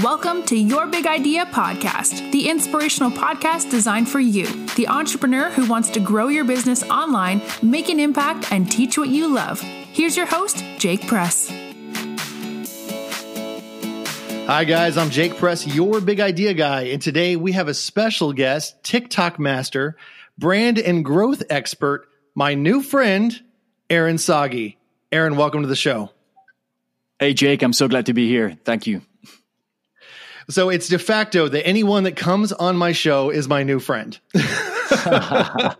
Welcome to Your Big Idea Podcast, the inspirational podcast designed for you, the entrepreneur who wants to grow your business online, make an impact, and teach what you love. Here's your host, Jake Press. Hi, guys. I'm Jake Press, your big idea guy. And today we have a special guest, TikTok master, brand and growth expert, my new friend, Aron Sogi. Aron, welcome to the show. Hey, Jake. I'm so glad to be here. Thank you. So it's de facto that anyone that comes on my show is my new friend. uh,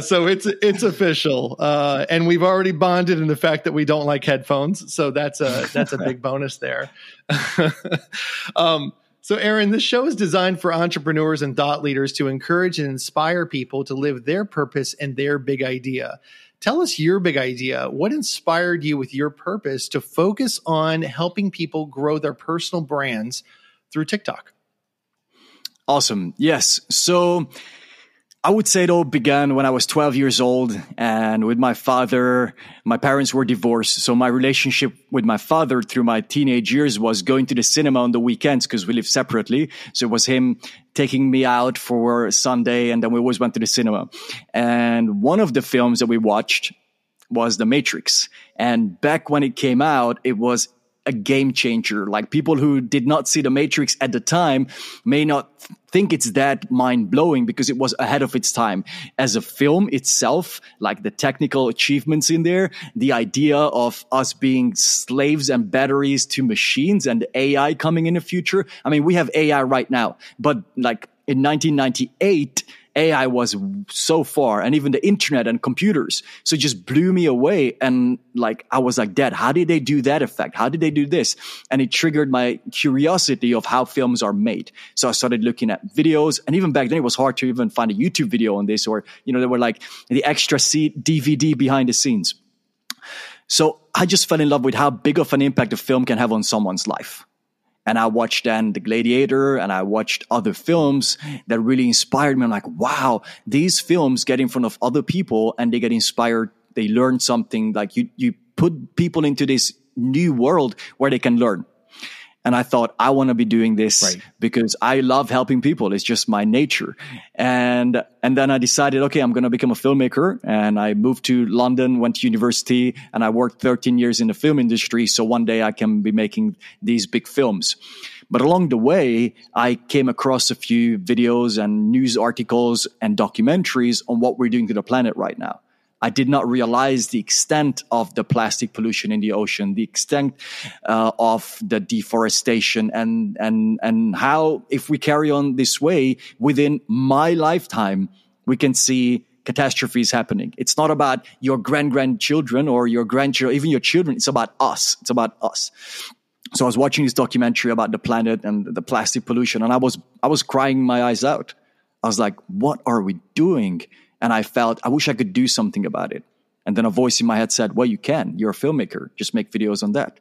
so it's it's official, uh, and we've already bonded in the fact that we don't like headphones. So that's a that's a big bonus there. um, so, Aron, this show is designed for entrepreneurs and thought leaders to encourage and inspire people to live their purpose and their big idea. Tell us your big idea. What inspired you with your purpose to focus on helping people grow their personal brands through TikTok. Awesome. Yes. So I would say it all began when I was 12 years old and with my father, my parents were divorced. So my relationship with my father through my teenage years was going to the cinema on the weekends because we lived separately. So it was him taking me out for Sunday and then we always went to the cinema. And one of the films that we watched was The Matrix. And back when it came out, it was a game changer. Like people who did not see the Matrix at the time may not think it's that mind blowing because it was ahead of its time. As a film itself, like the technical achievements in there, the idea of us being slaves and batteries to machines and AI coming in the future. I mean, we have AI right now, but like in 1998, AI was so far and even the internet and computers. So it just blew me away. And like, I was like, Dad, how did they do that effect? How did they do this? And it triggered my curiosity of how films are made. So I started looking at videos. And even back then, it was hard to even find a YouTube video on this or, you know, there were like the extra seat DVD behind the scenes. So I just fell in love with how big of an impact a film can have on someone's life. And I watched then The Gladiator and I watched other films that really inspired me. I'm like, wow, these films get in front of other people and they get inspired. They learn something like you, you put people into this new world where they can learn. And I thought, I want to be doing this right. because I love helping people. It's just my nature. And, and then I decided, okay, I'm going to become a filmmaker. And I moved to London, went to university, and I worked 13 years in the film industry. So one day I can be making these big films. But along the way, I came across a few videos and news articles and documentaries on what we're doing to the planet right now. I did not realize the extent of the plastic pollution in the ocean, the extent uh, of the deforestation, and and and how if we carry on this way within my lifetime, we can see catastrophes happening. It's not about your grand grandchildren or your grandchildren, even your children. It's about us. It's about us. So I was watching this documentary about the planet and the plastic pollution, and I was I was crying my eyes out. I was like, "What are we doing?" And I felt, I wish I could do something about it. And then a voice in my head said, Well, you can. You're a filmmaker. Just make videos on that.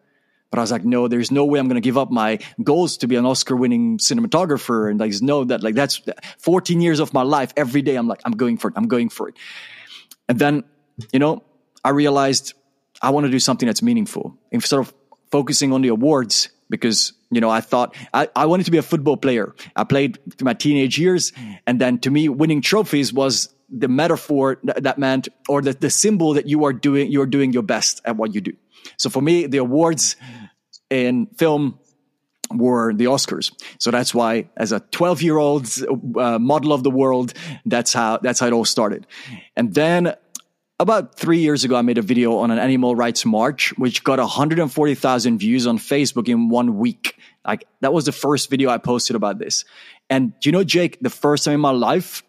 But I was like, no, there's no way I'm going to give up my goals to be an Oscar winning cinematographer. And there's no that, like, that's 14 years of my life. Every day I'm like, I'm going for it. I'm going for it. And then, you know, I realized I want to do something that's meaningful instead of focusing on the awards because, you know, I thought I, I wanted to be a football player. I played my teenage years. And then to me, winning trophies was the metaphor that, that meant or the, the symbol that you are doing you're doing your best at what you do so for me the awards in film were the oscars so that's why as a 12 year old uh, model of the world that's how that's how it all started and then about three years ago, I made a video on an animal rights march, which got 140,000 views on Facebook in one week. Like that was the first video I posted about this. And you know, Jake, the first time in my life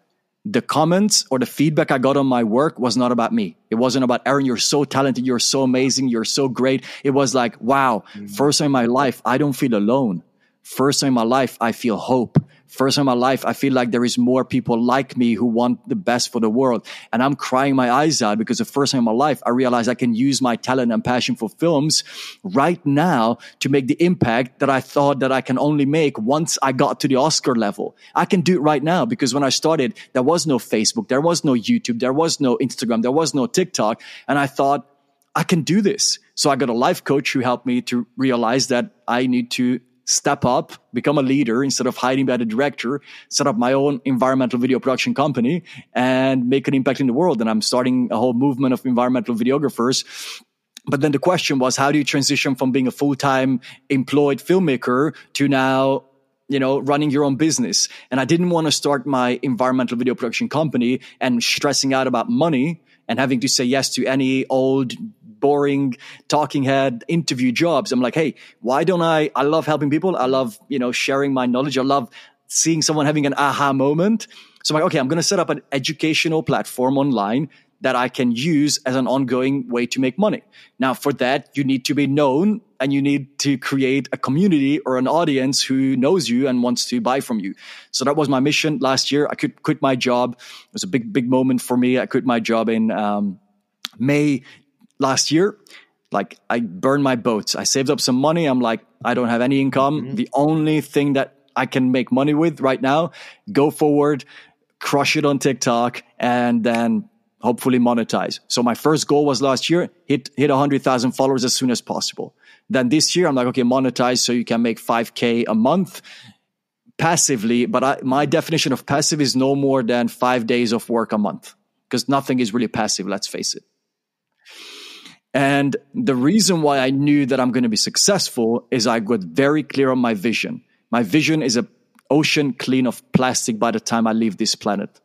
the comments or the feedback I got on my work was not about me. It wasn't about Aron, you're so talented, you're so amazing, you're so great. It was like, wow, mm-hmm. first time in my life, I don't feel alone. First time in my life, I feel hope. First time in my life, I feel like there is more people like me who want the best for the world. And I'm crying my eyes out because the first time in my life, I realized I can use my talent and passion for films right now to make the impact that I thought that I can only make once I got to the Oscar level. I can do it right now because when I started, there was no Facebook, there was no YouTube, there was no Instagram, there was no TikTok. And I thought, I can do this. So I got a life coach who helped me to realize that I need to step up, become a leader instead of hiding behind a director, set up my own environmental video production company and make an impact in the world. And I'm starting a whole movement of environmental videographers but then the question was how do you transition from being a full-time employed filmmaker to now you know running your own business and i didn't want to start my environmental video production company and stressing out about money and having to say yes to any old boring talking head interview jobs. I'm like, hey, why don't I? I love helping people. I love, you know, sharing my knowledge. I love seeing someone having an aha moment. So I'm like, okay, I'm going to set up an educational platform online that I can use as an ongoing way to make money. Now, for that, you need to be known and you need to create a community or an audience who knows you and wants to buy from you. So that was my mission last year. I could quit my job. It was a big, big moment for me. I quit my job in um, May last year, like I burned my boats. I saved up some money. I'm like, I don't have any income. Mm-hmm. The only thing that I can make money with right now, go forward, crush it on TikTok, and then hopefully monetize. So my first goal was last year, hit hit 100,000 followers as soon as possible. Then this year, I'm like, okay, monetize so you can make 5K a month passively. But I, my definition of passive is no more than five days of work a month because nothing is really passive, let's face it. And the reason why I knew that I'm going to be successful is I got very clear on my vision. My vision is a ocean clean of plastic by the time I leave this planet.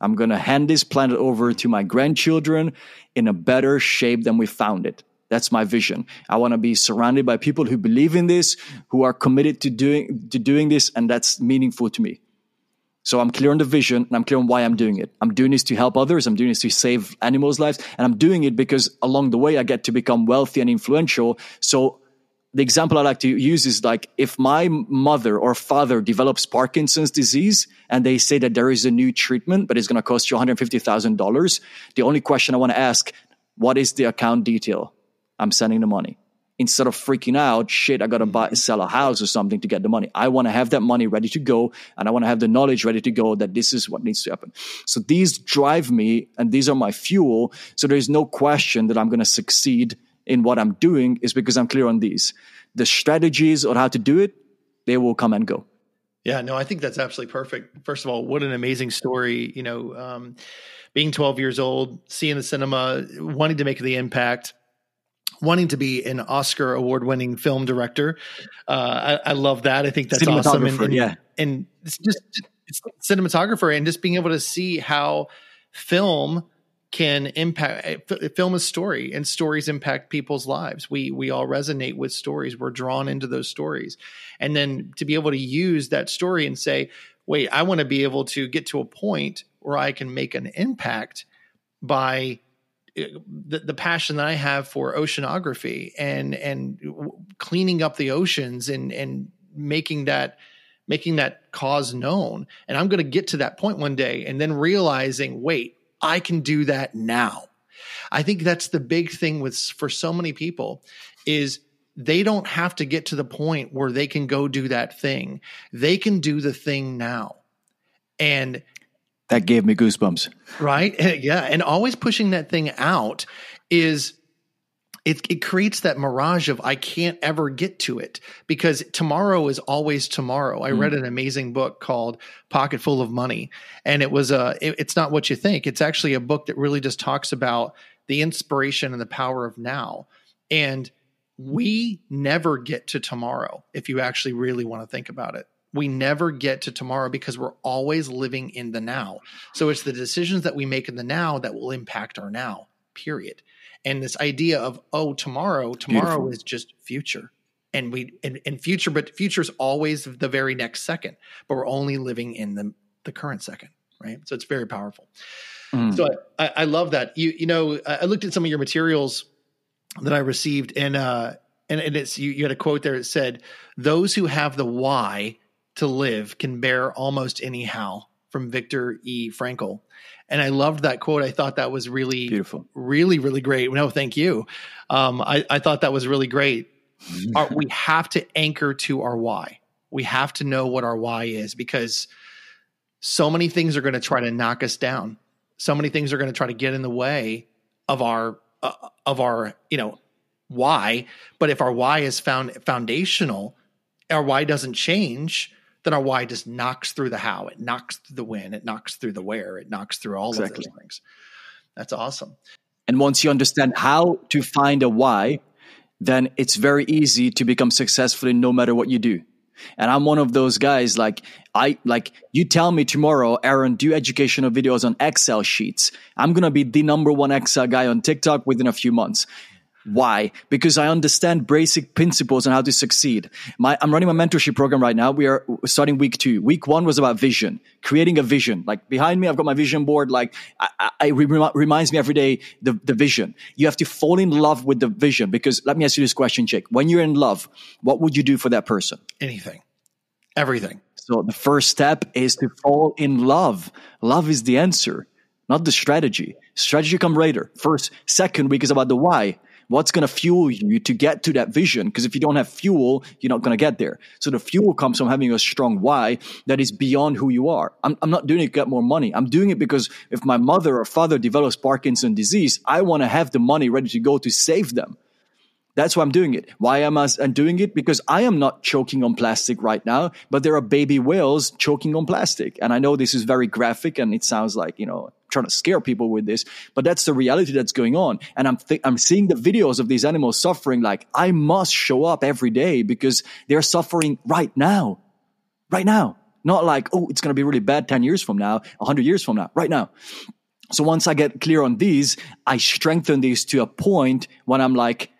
I'm going to hand this planet over to my grandchildren in a better shape than we found it. That's my vision. I want to be surrounded by people who believe in this, who are committed to doing to doing this and that's meaningful to me. So I'm clear on the vision and I'm clear on why I'm doing it. I'm doing this to help others. I'm doing this to save animals' lives. And I'm doing it because along the way, I get to become wealthy and influential. So the example I like to use is like if my mother or father develops Parkinson's disease and they say that there is a new treatment, but it's going to cost you $150,000, the only question I want to ask, what is the account detail? I'm sending the money instead of freaking out, shit, I gotta buy, sell a house or something to get the money. I want to have that money ready to go and I want to have the knowledge ready to go that this is what needs to happen. So these drive me and these are my fuel. So there's no question that I'm to succeed in what I'm doing is because I'm clear on these. The strategies or how to do it, they will come and go. Yeah, no, I think that's absolutely perfect. First of all, what an amazing story. You know, um, being 12 years old, seeing the cinema, wanting to make the impact wanting to be an Oscar award winning film director. Uh, I, I, love that. I think that's awesome. And, and, yeah. and it's just it's cinematographer and just being able to see how film can impact film is story and stories impact people's lives we we all resonate with stories we're drawn into those stories and then to be able to use that story and say wait i want to be able to get to a point where i can make an impact by the, the passion that I have for oceanography and and cleaning up the oceans and and making that making that cause known. And I'm going to get to that point one day and then realizing, wait, I can do that now. I think that's the big thing with for so many people is they don't have to get to the point where they can go do that thing. They can do the thing now. And that gave me goosebumps. Right? Yeah. And always pushing that thing out is it, it creates that mirage of I can't ever get to it because tomorrow is always tomorrow. I mm. read an amazing book called Pocket Full of Money, and it was a. It, it's not what you think. It's actually a book that really just talks about the inspiration and the power of now. And we never get to tomorrow if you actually really want to think about it we never get to tomorrow because we're always living in the now. So it's the decisions that we make in the now that will impact our now, period. And this idea of, oh, tomorrow, tomorrow Beautiful. is just future. And we and, and future, but future is always the very next second, but we're only living in the, the current second, right? So it's very powerful. Mm. So I, I love that. You you know, I looked at some of your materials that I received and uh and, and it's you, you had a quote there that said, Those who have the why to live can bear almost anyhow from Victor E. Frankel. And I loved that quote. I thought that was really beautiful, really, really great. No, thank you. Um, I, I, thought that was really great. our, we have to anchor to our why. We have to know what our why is because so many things are going to try to knock us down. So many things are going to try to get in the way of our uh, of our you know why. But if our why is found foundational, our why doesn't change, then our why just knocks through the how, it knocks through the when, it knocks through the where, it knocks through all exactly. of those things. That's awesome. And once you understand how to find a why, then it's very easy to become successful in no matter what you do. And I'm one of those guys like I like you tell me tomorrow, Aron, do educational videos on Excel sheets. I'm gonna be the number one Excel guy on TikTok within a few months. Why? Because I understand basic principles on how to succeed. My, I'm running my mentorship program right now. We are starting week two. Week one was about vision, creating a vision. Like behind me, I've got my vision board. Like I, I, it reminds me every day the, the vision. You have to fall in love with the vision because let me ask you this question, Jake. When you're in love, what would you do for that person? Anything, everything. So the first step is to fall in love. Love is the answer, not the strategy. Strategy come later. First, second week is about the why what's going to fuel you to get to that vision because if you don't have fuel you're not going to get there so the fuel comes from having a strong why that is beyond who you are I'm, I'm not doing it to get more money i'm doing it because if my mother or father develops parkinson's disease i want to have the money ready to go to save them that's why I'm doing it. Why am I doing it? Because I am not choking on plastic right now, but there are baby whales choking on plastic. And I know this is very graphic and it sounds like, you know, trying to scare people with this, but that's the reality that's going on. And I'm, th- I'm seeing the videos of these animals suffering like I must show up every day because they're suffering right now, right now. Not like, oh, it's going to be really bad 10 years from now, 100 years from now, right now. So once I get clear on these, I strengthen these to a point when I'm like,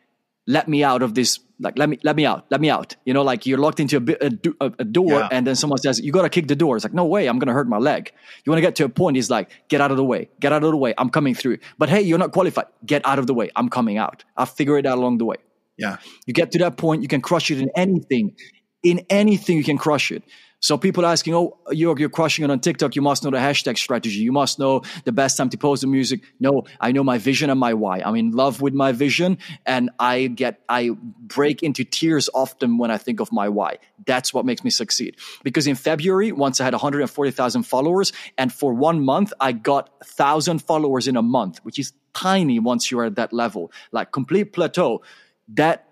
let me out of this like let me let me out let me out. You know like you're locked into a, a, a door yeah. and then someone says you got to kick the door. It's like no way i'm gonna hurt my leg. You want to get to a point he's like get out of the way get out of the way i'm coming through. But hey you're not qualified. Get out of the way i'm coming out. I'll figure it out along the way. Yeah. You get to that point you can crush it in anything. In anything you can crush it so people asking, oh, you're, you're crushing it on TikTok. You must know the hashtag strategy. You must know the best time to post the music. No, I know my vision and my why. I'm in love with my vision and I get, I break into tears often when I think of my why. That's what makes me succeed. Because in February, once I had 140,000 followers and for one month, I got thousand followers in a month, which is tiny once you're at that level, like complete plateau. That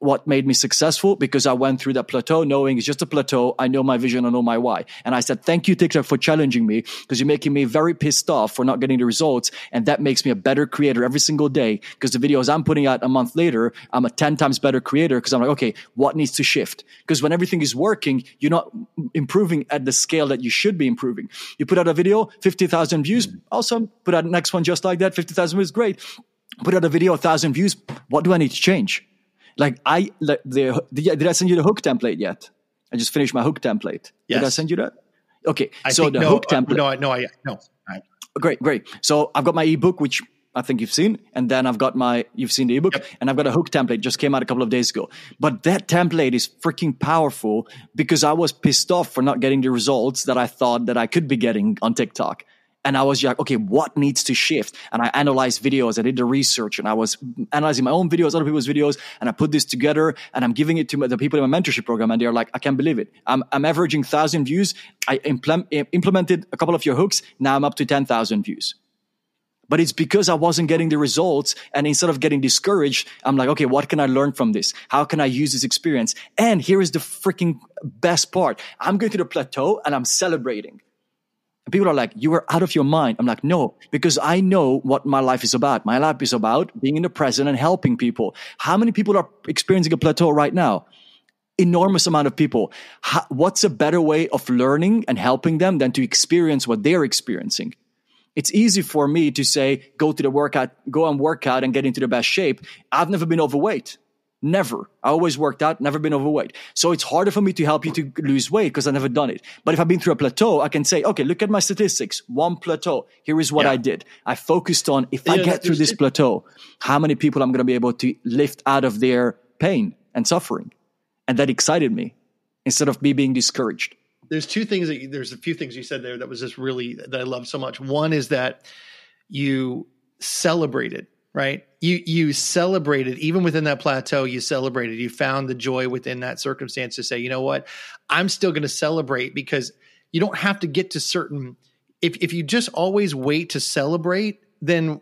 what made me successful because I went through that plateau knowing it's just a plateau. I know my vision. I know my why. And I said, thank you, TikTok, for challenging me because you're making me very pissed off for not getting the results. And that makes me a better creator every single day because the videos I'm putting out a month later, I'm a 10 times better creator because I'm like, okay, what needs to shift? Because when everything is working, you're not improving at the scale that you should be improving. You put out a video, 50,000 views. Mm-hmm. Awesome. Put out the next one just like that. 50,000 views. Great. Put out a video, a thousand views. What do I need to change? Like I, like the, did I send you the hook template yet? I just finished my hook template. Yes. Did I send you that? Okay. I so the no, hook uh, template. no, no, I, no. Right. Great, great. So I've got my ebook, which I think you've seen, and then I've got my, you've seen the ebook, yep. and I've got a hook template, just came out a couple of days ago. But that template is freaking powerful because I was pissed off for not getting the results that I thought that I could be getting on TikTok. And I was like, okay, what needs to shift? And I analyzed videos. I did the research and I was analyzing my own videos, other people's videos. And I put this together and I'm giving it to the people in my mentorship program. And they're like, I can't believe it. I'm, I'm averaging thousand views. I implement, implemented a couple of your hooks. Now I'm up to 10,000 views. But it's because I wasn't getting the results. And instead of getting discouraged, I'm like, okay, what can I learn from this? How can I use this experience? And here is the freaking best part. I'm going to the plateau and I'm celebrating. And people are like, you are out of your mind. I'm like, no, because I know what my life is about. My life is about being in the present and helping people. How many people are experiencing a plateau right now? Enormous amount of people. How, what's a better way of learning and helping them than to experience what they're experiencing? It's easy for me to say, go to the workout, go and work out and get into the best shape. I've never been overweight. Never. I always worked out, never been overweight. So it's harder for me to help you to lose weight because I've never done it. But if I've been through a plateau, I can say, okay, look at my statistics. One plateau. Here is what yeah. I did. I focused on if yeah, I get through this plateau, how many people I'm going to be able to lift out of their pain and suffering. And that excited me instead of me being discouraged. There's two things that there's a few things you said there that was just really that I love so much. One is that you celebrated right you you celebrated even within that plateau you celebrated you found the joy within that circumstance to say you know what i'm still going to celebrate because you don't have to get to certain if if you just always wait to celebrate then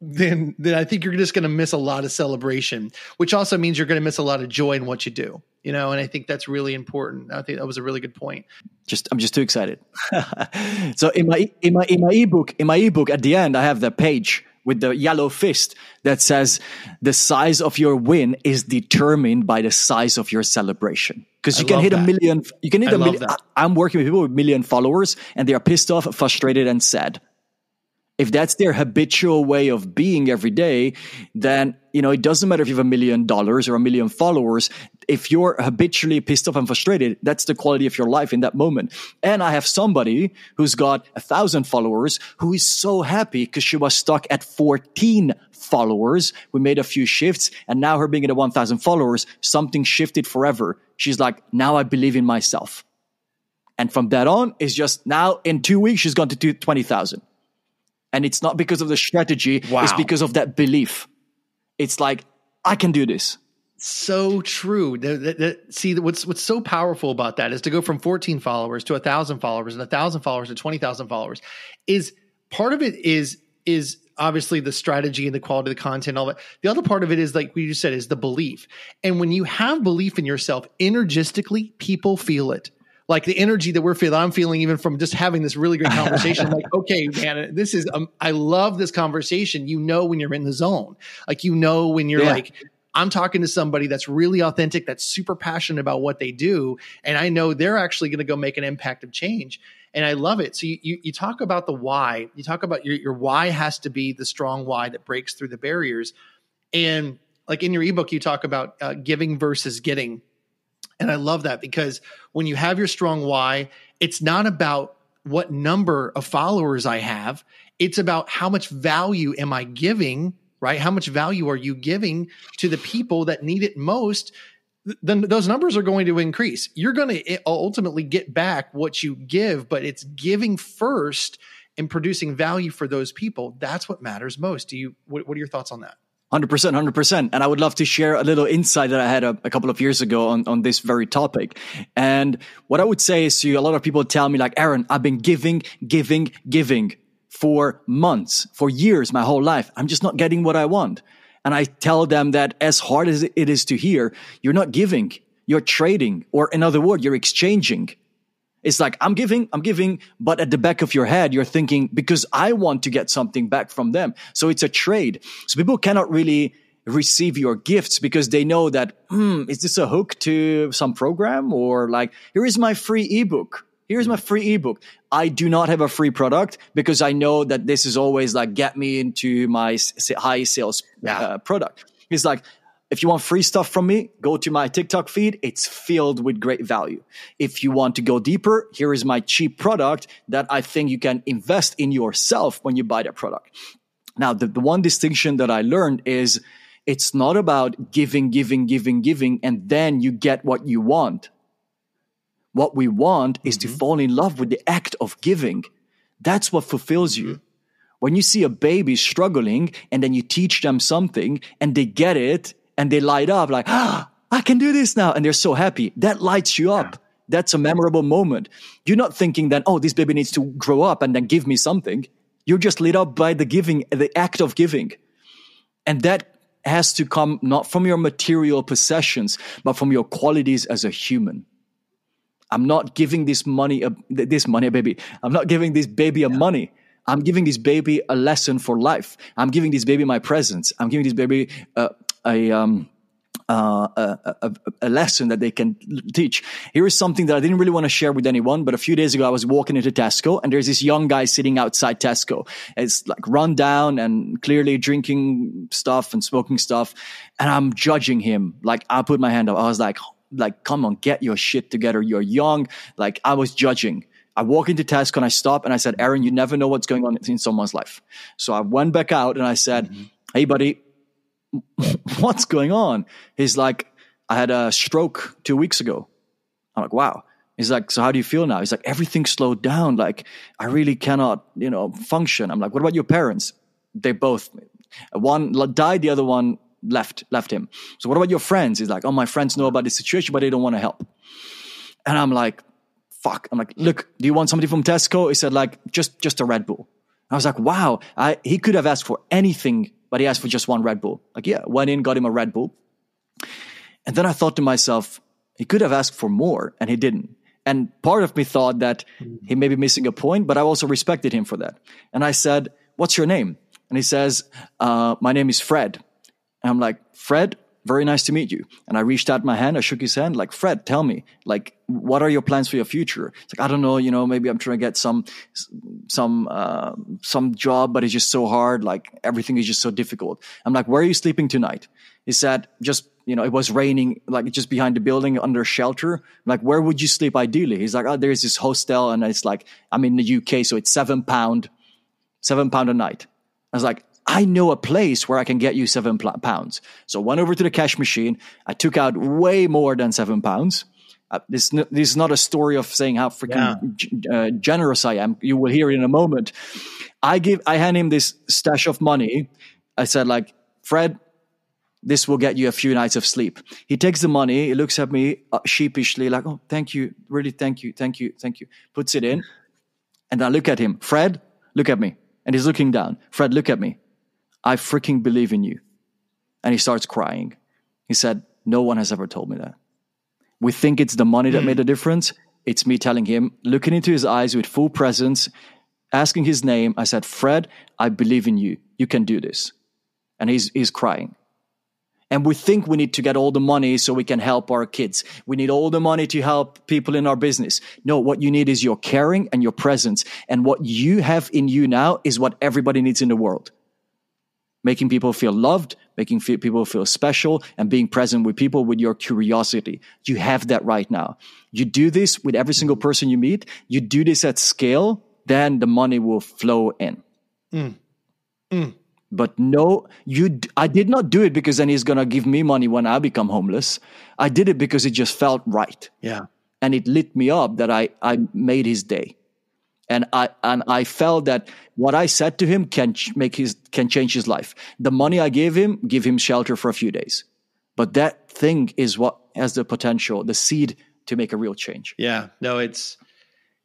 then then i think you're just going to miss a lot of celebration which also means you're going to miss a lot of joy in what you do you know, and I think that's really important. I think that was a really good point. Just, I'm just too excited. so in my, in my, in my ebook, in my ebook, at the end, I have the page with the yellow fist that says the size of your win is determined by the size of your celebration. Because you can hit a million, you can hit a million. I'm working with people with million followers and they are pissed off, frustrated, and sad if that's their habitual way of being every day, then, you know, it doesn't matter if you have a million dollars or a million followers. If you're habitually pissed off and frustrated, that's the quality of your life in that moment. And I have somebody who's got a thousand followers who is so happy because she was stuck at 14 followers. We made a few shifts and now her being at 1000 followers, something shifted forever. She's like, now I believe in myself. And from that on, it's just now in two weeks, she's gone to 20,000 and it's not because of the strategy wow. it's because of that belief. It's like i can do this. So true. The, the, the, see what's what's so powerful about that is to go from 14 followers to a thousand followers and a thousand followers to 20000 followers is part of it is is obviously the strategy and the quality of the content all that. The other part of it is like we just said is the belief. And when you have belief in yourself energistically people feel it like the energy that we're feeling, I'm feeling even from just having this really great conversation. like, okay, man, this is, um, I love this conversation. You know, when you're in the zone, like, you know, when you're yeah. like, I'm talking to somebody that's really authentic, that's super passionate about what they do. And I know they're actually going to go make an impact of change. And I love it. So you, you, you talk about the why, you talk about your, your why has to be the strong why that breaks through the barriers. And like in your ebook, you talk about uh, giving versus getting and I love that because when you have your strong why, it's not about what number of followers I have. It's about how much value am I giving, right? How much value are you giving to the people that need it most? Then those numbers are going to increase. You're going to eh, ultimately get back what you give, but it's giving first and producing value for those people. That's what matters most. Do you, what, what are your thoughts on that? Hundred percent, hundred percent. And I would love to share a little insight that I had a, a, couple of years ago on, on this very topic. And what I would say is to you, a lot of people tell me like, Aron, I've been giving, giving, giving for months, for years, my whole life. I'm just not getting what I want. And I tell them that as hard as it is to hear, you're not giving, you're trading, or in other words, you're exchanging. It's like, I'm giving, I'm giving, but at the back of your head, you're thinking, because I want to get something back from them. So it's a trade. So people cannot really receive your gifts because they know that, hmm, is this a hook to some program or like, here is my free ebook. Here's my free ebook. I do not have a free product because I know that this is always like, get me into my high sales yeah. uh, product. It's like, if you want free stuff from me, go to my TikTok feed. It's filled with great value. If you want to go deeper, here is my cheap product that I think you can invest in yourself when you buy that product. Now, the, the one distinction that I learned is it's not about giving, giving, giving, giving, and then you get what you want. What we want is mm-hmm. to fall in love with the act of giving. That's what fulfills you. Mm-hmm. When you see a baby struggling and then you teach them something and they get it and they light up like, ah, I can do this now. And they're so happy. That lights you up. That's a memorable moment. You're not thinking that, oh, this baby needs to grow up and then give me something. You're just lit up by the giving, the act of giving. And that has to come not from your material possessions, but from your qualities as a human. I'm not giving this money, a, this money, a baby. I'm not giving this baby a yeah. money. I'm giving this baby a lesson for life. I'm giving this baby my presence. I'm giving this baby uh, a um, uh, a, a, a, lesson that they can teach. Here is something that I didn't really want to share with anyone, but a few days ago I was walking into Tesco and there's this young guy sitting outside Tesco. It's like run down and clearly drinking stuff and smoking stuff. And I'm judging him. Like I put my hand up. I was like, like, come on, get your shit together. You're young. Like I was judging. I walk into Tesco and I stop and I said, Aron, you never know what's going on in someone's life. So I went back out and I said, mm-hmm. Hey buddy, what's going on? He's like, I had a stroke two weeks ago. I'm like, wow. He's like, so how do you feel now? He's like, everything slowed down. Like, I really cannot, you know, function. I'm like, what about your parents? They both, one died, the other one left, left him. So what about your friends? He's like, oh, my friends know about this situation, but they don't want to help. And I'm like, fuck. I'm like, look, do you want somebody from Tesco? He said, like, just, just a Red Bull. I was like, wow. I, he could have asked for anything but he asked for just one Red Bull. Like, yeah, went in, got him a Red Bull. And then I thought to myself, He could have asked for more and he didn't. And part of me thought that he may be missing a point, but I also respected him for that. And I said, What's your name? And he says, uh, My name is Fred. And I'm like, Fred, very nice to meet you. And I reached out my hand, I shook his hand, like, Fred, tell me, like, what are your plans for your future? It's like, I don't know, you know, maybe I'm trying to get some, some, uh, some job, but it's just so hard. Like, everything is just so difficult. I'm like, where are you sleeping tonight? He said, just, you know, it was raining, like, just behind the building under shelter. I'm like, where would you sleep ideally? He's like, oh, there's this hostel. And it's like, I'm in the UK, so it's seven pound, seven pound a night. I was like, I know a place where I can get you seven pounds. So I went over to the cash machine. I took out way more than seven pounds. Uh, this, this is not a story of saying how freaking yeah. uh, generous I am. You will hear it in a moment. I give, I hand him this stash of money. I said, like, Fred, this will get you a few nights of sleep. He takes the money. He looks at me uh, sheepishly, like, oh, thank you, really, thank you, thank you, thank you. Puts it in, and I look at him. Fred, look at me. And he's looking down. Fred, look at me. I freaking believe in you. And he starts crying. He said, No one has ever told me that. We think it's the money that made a difference. It's me telling him, looking into his eyes with full presence, asking his name. I said, Fred, I believe in you. You can do this. And he's, he's crying. And we think we need to get all the money so we can help our kids. We need all the money to help people in our business. No, what you need is your caring and your presence. And what you have in you now is what everybody needs in the world making people feel loved, making people feel special, and being present with people with your curiosity. You have that right now. You do this with every single person you meet, you do this at scale, then the money will flow in. Mm. Mm. But no, you. I did not do it because then he's gonna give me money when I become homeless. I did it because it just felt right. Yeah, and it lit me up that I I made his day and I and I felt that what I said to him can make his can change his life. The money I gave him, give him shelter for a few days, but that thing is what has the potential, the seed to make a real change. Yeah, no, it's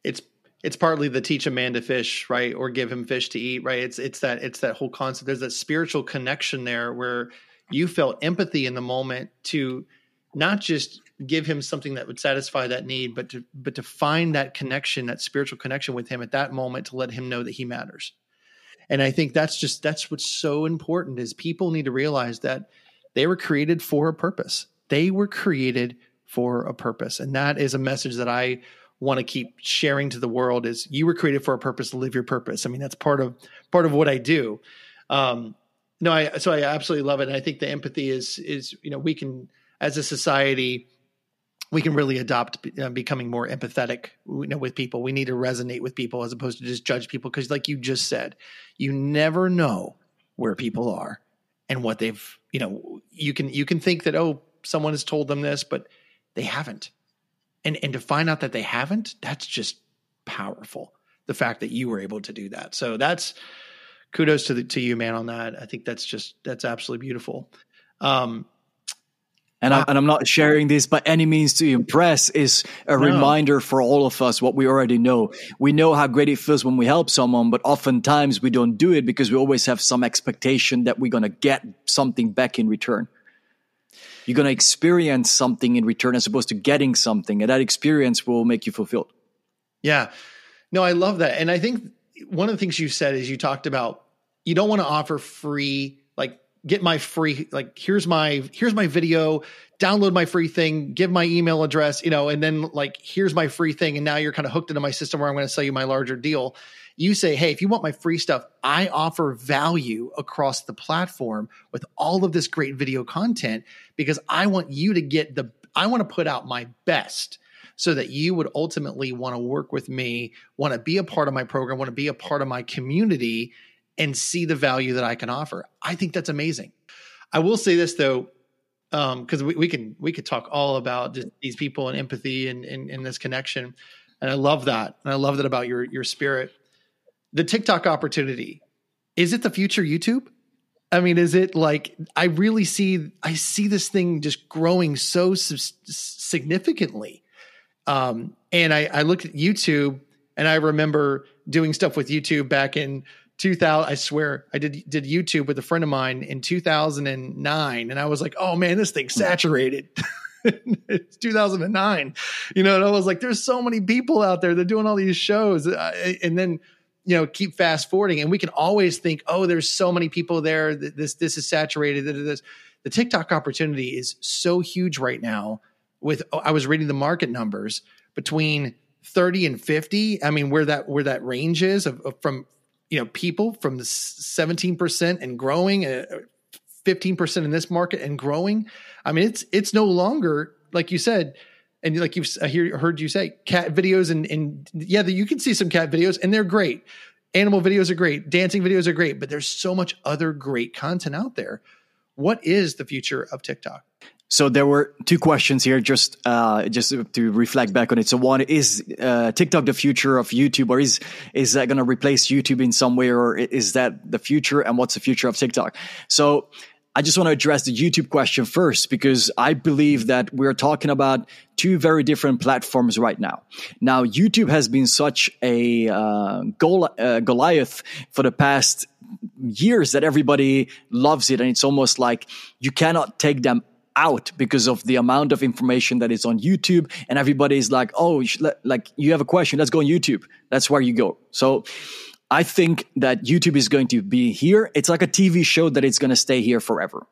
it's it's partly the teach a man to fish, right, or give him fish to eat, right? It's it's that it's that whole concept. There's that spiritual connection there where you felt empathy in the moment to not just give him something that would satisfy that need, but to but to find that connection, that spiritual connection with him at that moment to let him know that he matters. And I think that's just that's what's so important is people need to realize that they were created for a purpose. They were created for a purpose. And that is a message that I want to keep sharing to the world is you were created for a purpose live your purpose. I mean, that's part of part of what I do. Um, no, I so I absolutely love it. And I think the empathy is is you know we can as a society we can really adopt uh, becoming more empathetic you know, with people. We need to resonate with people as opposed to just judge people because, like you just said, you never know where people are and what they've. You know, you can you can think that oh, someone has told them this, but they haven't, and and to find out that they haven't, that's just powerful. The fact that you were able to do that, so that's kudos to the, to you, man, on that. I think that's just that's absolutely beautiful. Um, and, wow. I, and I'm not sharing this by any means to impress is a no. reminder for all of us what we already know. We know how great it feels when we help someone, but oftentimes we don't do it because we always have some expectation that we're going to get something back in return. You're going to experience something in return as opposed to getting something, and that experience will make you fulfilled. Yeah. No, I love that. And I think one of the things you said is you talked about you don't want to offer free get my free like here's my here's my video download my free thing give my email address you know and then like here's my free thing and now you're kind of hooked into my system where i'm going to sell you my larger deal. You say hey if you want my free stuff i offer value across the platform with all of this great video content because i want you to get the i want to put out my best so that you would ultimately want to work with me want to be a part of my program want to be a part of my community and see the value that I can offer. I think that's amazing. I will say this though, because um, we, we, can we could talk all about these people and empathy and, and, and this connection, and I love that, and I love that about your your spirit. The TikTok opportunity is it the future YouTube? I mean, is it like I really see I see this thing just growing so significantly, um, and I, I looked at YouTube and I remember doing stuff with YouTube back in 2000 i swear i did did youtube with a friend of mine in 2009 and i was like oh man this thing's saturated it's 2009, you know, and I was like, there's so many people out there they're doing all these shows. Uh, and then, you know, keep fast forwarding and we can always think, oh, there's so many people there. This, this is saturated. This, the TikTok opportunity is so huge right now with, oh, I was reading the market numbers between 30 and 50. I mean, where that, where that range is of, of from, you know, people from the 17% and growing, uh, 15% in this market and growing. I mean, it's it's no longer like you said, and like you've I hear, heard you say, cat videos and and yeah, you can see some cat videos and they're great. Animal videos are great, dancing videos are great, but there's so much other great content out there. What is the future of TikTok? So there were two questions here, just uh, just to reflect back on it. So one is uh, TikTok the future of YouTube, or is is that going to replace YouTube in some way, or is that the future? And what's the future of TikTok? So I just want to address the YouTube question first because I believe that we're talking about two very different platforms right now. Now, YouTube has been such a uh, uh, Goliath for the past years that everybody loves it, and it's almost like you cannot take them out because of the amount of information that is on YouTube. And everybody is like, oh, you like you have a question, let's go on YouTube. That's where you go. So I think that YouTube is going to be here. It's like a TV show that it's going to stay here forever.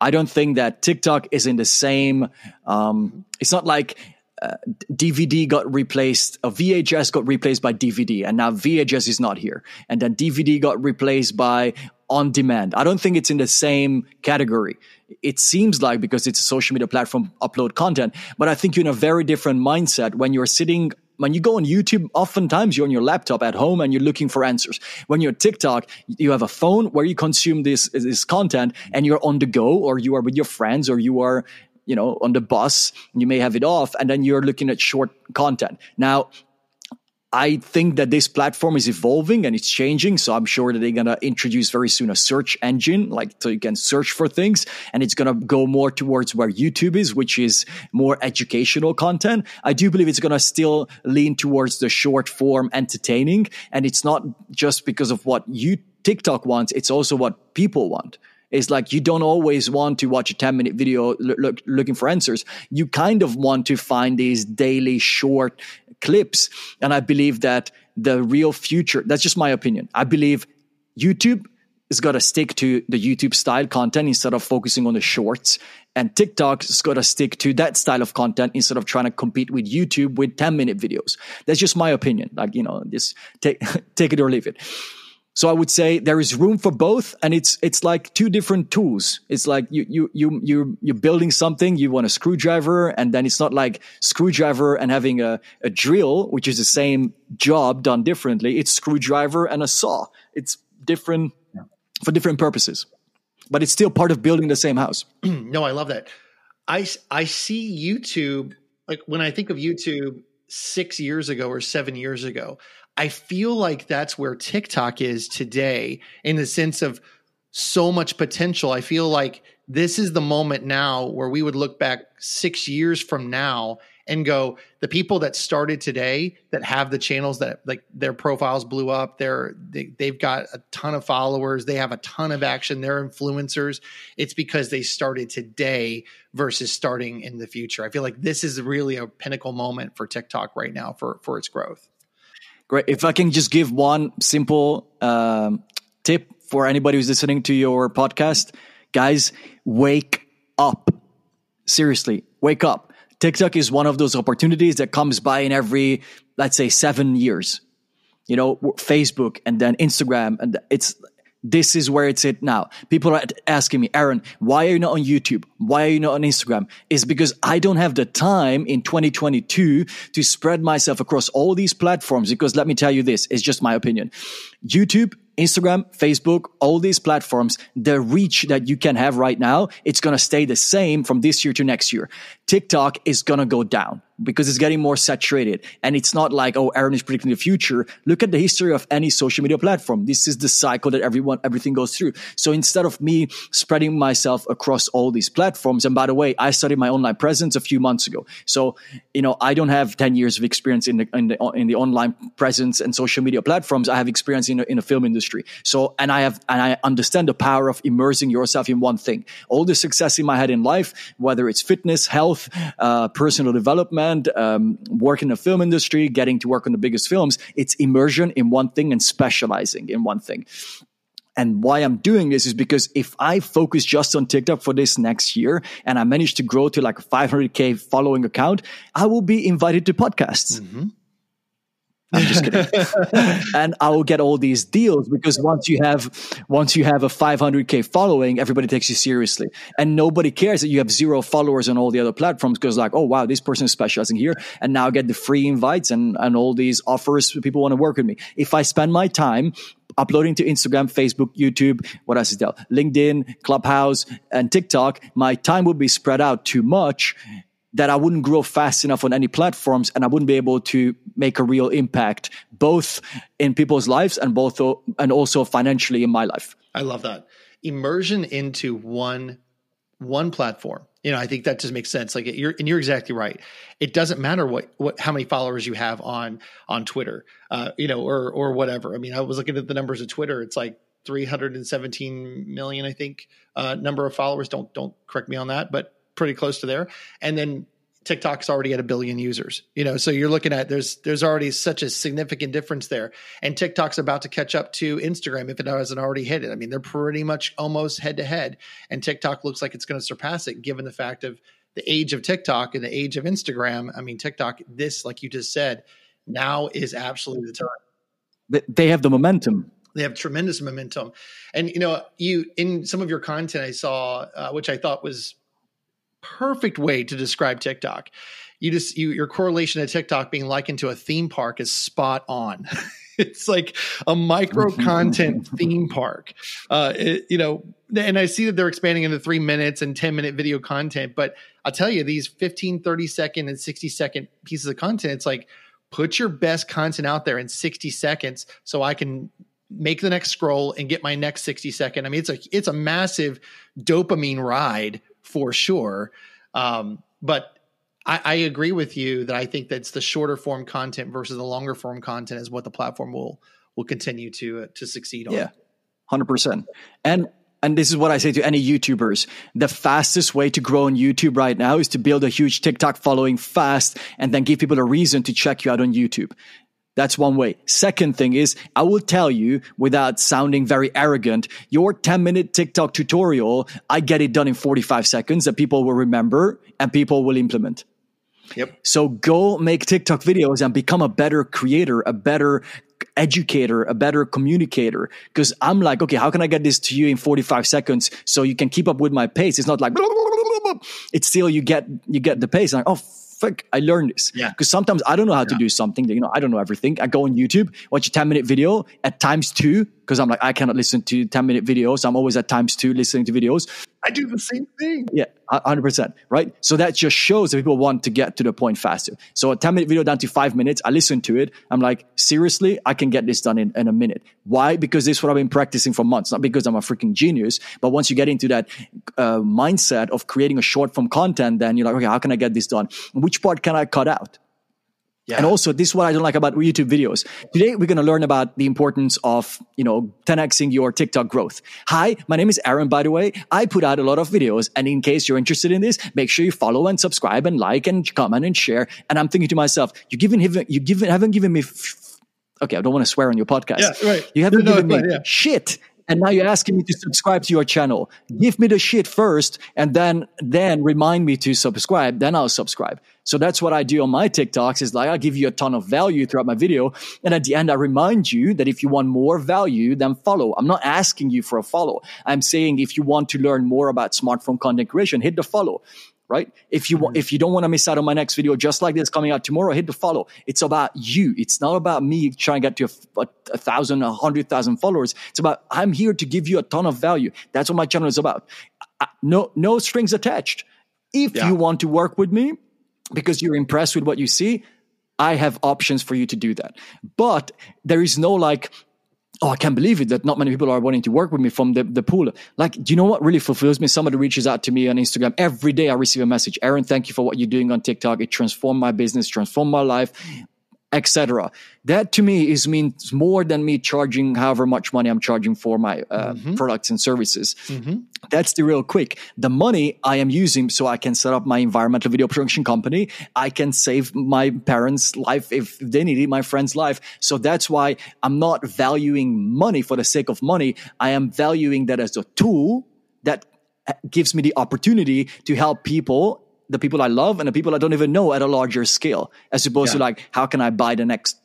I don't think that TikTok is in the same. Um, it's not like uh, DVD got replaced, a VHS got replaced by DVD, and now VHS is not here. And then DVD got replaced by on demand. I don't think it's in the same category. It seems like because it's a social media platform, upload content, but I think you're in a very different mindset when you're sitting when you go on YouTube, oftentimes you're on your laptop at home and you're looking for answers. When you're TikTok, you have a phone where you consume this, this content and you're on the go or you are with your friends or you are, you know, on the bus, you may have it off and then you're looking at short content. Now, I think that this platform is evolving and it's changing. So I'm sure that they're going to introduce very soon a search engine, like so you can search for things and it's going to go more towards where YouTube is, which is more educational content. I do believe it's going to still lean towards the short form entertaining. And it's not just because of what you TikTok wants. It's also what people want is like you don't always want to watch a 10 minute video look, looking for answers. You kind of want to find these daily short clips. And I believe that the real future, that's just my opinion. I believe YouTube is got to stick to the YouTube style content instead of focusing on the shorts. And TikTok has got to stick to that style of content instead of trying to compete with YouTube with 10 minute videos. That's just my opinion. Like, you know, just take, take it or leave it. So I would say there is room for both, and it's it's like two different tools. It's like you you you you you're building something. You want a screwdriver, and then it's not like screwdriver and having a, a drill, which is the same job done differently. It's screwdriver and a saw. It's different for different purposes, but it's still part of building the same house. no, I love that. I I see YouTube like when I think of YouTube six years ago or seven years ago. I feel like that's where TikTok is today in the sense of so much potential. I feel like this is the moment now where we would look back six years from now and go, the people that started today that have the channels that like their profiles blew up, they're they, they've got a ton of followers, they have a ton of action, they're influencers. It's because they started today versus starting in the future. I feel like this is really a pinnacle moment for TikTok right now for for its growth. Great. If I can just give one simple um, tip for anybody who's listening to your podcast, guys, wake up. Seriously, wake up. TikTok is one of those opportunities that comes by in every, let's say, seven years. You know, Facebook and then Instagram, and it's this is where it's at now. People are asking me, Aron, why are you not on YouTube? Why are you not on Instagram? It's because I don't have the time in 2022 to spread myself across all these platforms. Because let me tell you this, it's just my opinion. YouTube, Instagram, Facebook, all these platforms, the reach that you can have right now, it's going to stay the same from this year to next year. TikTok is going to go down because it's getting more saturated. And it's not like, oh, Aron is predicting the future. Look at the history of any social media platform. This is the cycle that everyone, everything goes through. So instead of me spreading myself across all these platforms, and by the way, I started my online presence a few months ago. So, you know, I don't have 10 years of experience in the, in the, in the online presence and social media platforms. I have experience in, in the film industry. So, and I have, and I understand the power of immersing yourself in one thing. All the success in my head in life, whether it's fitness, health, uh, personal development, um, work in the film industry, getting to work on the biggest films, it's immersion in one thing and specializing in one thing. And why I'm doing this is because if I focus just on TikTok for this next year and I manage to grow to like a 500K following account, I will be invited to podcasts. Mm-hmm. I'm just kidding. and I will get all these deals because once you have once you have a 500k following, everybody takes you seriously, and nobody cares that you have zero followers on all the other platforms because like, oh wow, this person is specializing here, and now I get the free invites and and all these offers. People want to work with me. If I spend my time uploading to Instagram, Facebook, YouTube, what else is there? LinkedIn, Clubhouse, and TikTok, my time would be spread out too much that I wouldn't grow fast enough on any platforms and I wouldn't be able to make a real impact both in people's lives and both and also financially in my life. I love that. Immersion into one one platform. You know, I think that just makes sense. Like you're and you're exactly right. It doesn't matter what what how many followers you have on on Twitter, uh, you know, or or whatever. I mean, I was looking at the numbers of Twitter. It's like 317 million, I think, uh, number of followers. Don't don't correct me on that, but pretty close to there. And then TikTok's already at a billion users. You know, so you're looking at there's there's already such a significant difference there. And TikTok's about to catch up to Instagram if it hasn't already hit it. I mean, they're pretty much almost head to head. And TikTok looks like it's going to surpass it given the fact of the age of TikTok and the age of Instagram. I mean, TikTok, this, like you just said, now is absolutely the time. They have the momentum they have tremendous momentum and you know you in some of your content i saw uh, which i thought was perfect way to describe TikTok. You just you, your correlation to TikTok being likened to a theme park is spot on. it's like a micro content theme park. Uh, it, you know, and I see that they're expanding into three minutes and 10 minute video content, but I'll tell you, these 15, 30 second and 60 second pieces of content, it's like put your best content out there in 60 seconds so I can make the next scroll and get my next 60 second. I mean, it's a it's a massive dopamine ride for sure. Um, but I, I, agree with you that I think that's the shorter form content versus the longer form content is what the platform will will continue to uh, to succeed on. Yeah, hundred percent. And and this is what I say to any YouTubers. The fastest way to grow on YouTube right now is to build a huge TikTok following fast and then give people a reason to check you out on YouTube. That's one way. Second thing is, I will tell you without sounding very arrogant, your 10 minute TikTok tutorial, I get it done in 45 seconds that people will remember and people will implement. Yep. So go make TikTok videos and become a better creator, a better educator, a better communicator. Because I'm like, okay, how can I get this to you in 45 seconds so you can keep up with my pace? It's not like, it's still you get you get the pace. Like, oh fuck, I learned this. Yeah. Because sometimes I don't know how yeah. to do something. That, you know, I don't know everything. I go on YouTube, watch a 10 minute video at times two, because I'm like, I cannot listen to 10 minute videos. I'm always at times two listening to videos. I do the same thing. Yeah, 100%. Right. So that just shows that people want to get to the point faster. So a 10 minute video down to five minutes, I listen to it. I'm like, seriously, I can get this done in, in a minute. Why? Because this is what I've been practicing for months, not because I'm a freaking genius. But once you get into that uh, mindset of creating a short form content, then you're like, okay, how can I get this done? Which part can I cut out? Yeah. And also, this is what I don't like about YouTube videos. Today, we're going to learn about the importance of, you know, 10xing your TikTok growth. Hi, my name is Aron, by the way. I put out a lot of videos. And in case you're interested in this, make sure you follow and subscribe and like and comment and share. And I'm thinking to myself, you given, you given, haven't given me, f- okay, I don't want to swear on your podcast. Yeah, right. You haven't no, given no, me yeah. shit and now you're asking me to subscribe to your channel. Give me the shit first and then, then remind me to subscribe. Then I'll subscribe. So that's what I do on my TikToks is like, I give you a ton of value throughout my video. And at the end, I remind you that if you want more value, then follow. I'm not asking you for a follow. I'm saying if you want to learn more about smartphone content creation, hit the follow right? If you want, mm-hmm. if you don't want to miss out on my next video, just like this coming out tomorrow, hit the follow. It's about you. It's not about me trying to get to a, a, a thousand, a hundred thousand followers. It's about I'm here to give you a ton of value. That's what my channel is about. No, no strings attached. If yeah. you want to work with me, because you're impressed with what you see, I have options for you to do that. But there is no like, oh, I can't believe it that not many people are wanting to work with me from the, the pool. Like, do you know what really fulfills me? Somebody reaches out to me on Instagram. Every day I receive a message. Aron, thank you for what you're doing on TikTok. It transformed my business, transformed my life etc. That to me is means more than me charging however much money I'm charging for my uh, mm-hmm. products and services. Mm-hmm. That's the real quick. The money I am using so I can set up my environmental video production company. I can save my parents' life if they need it, my friend's life. So that's why I'm not valuing money for the sake of money. I am valuing that as a tool that uh, gives me the opportunity to help people the people I love and the people I don't even know at a larger scale, as opposed yeah. to like, how can I buy the next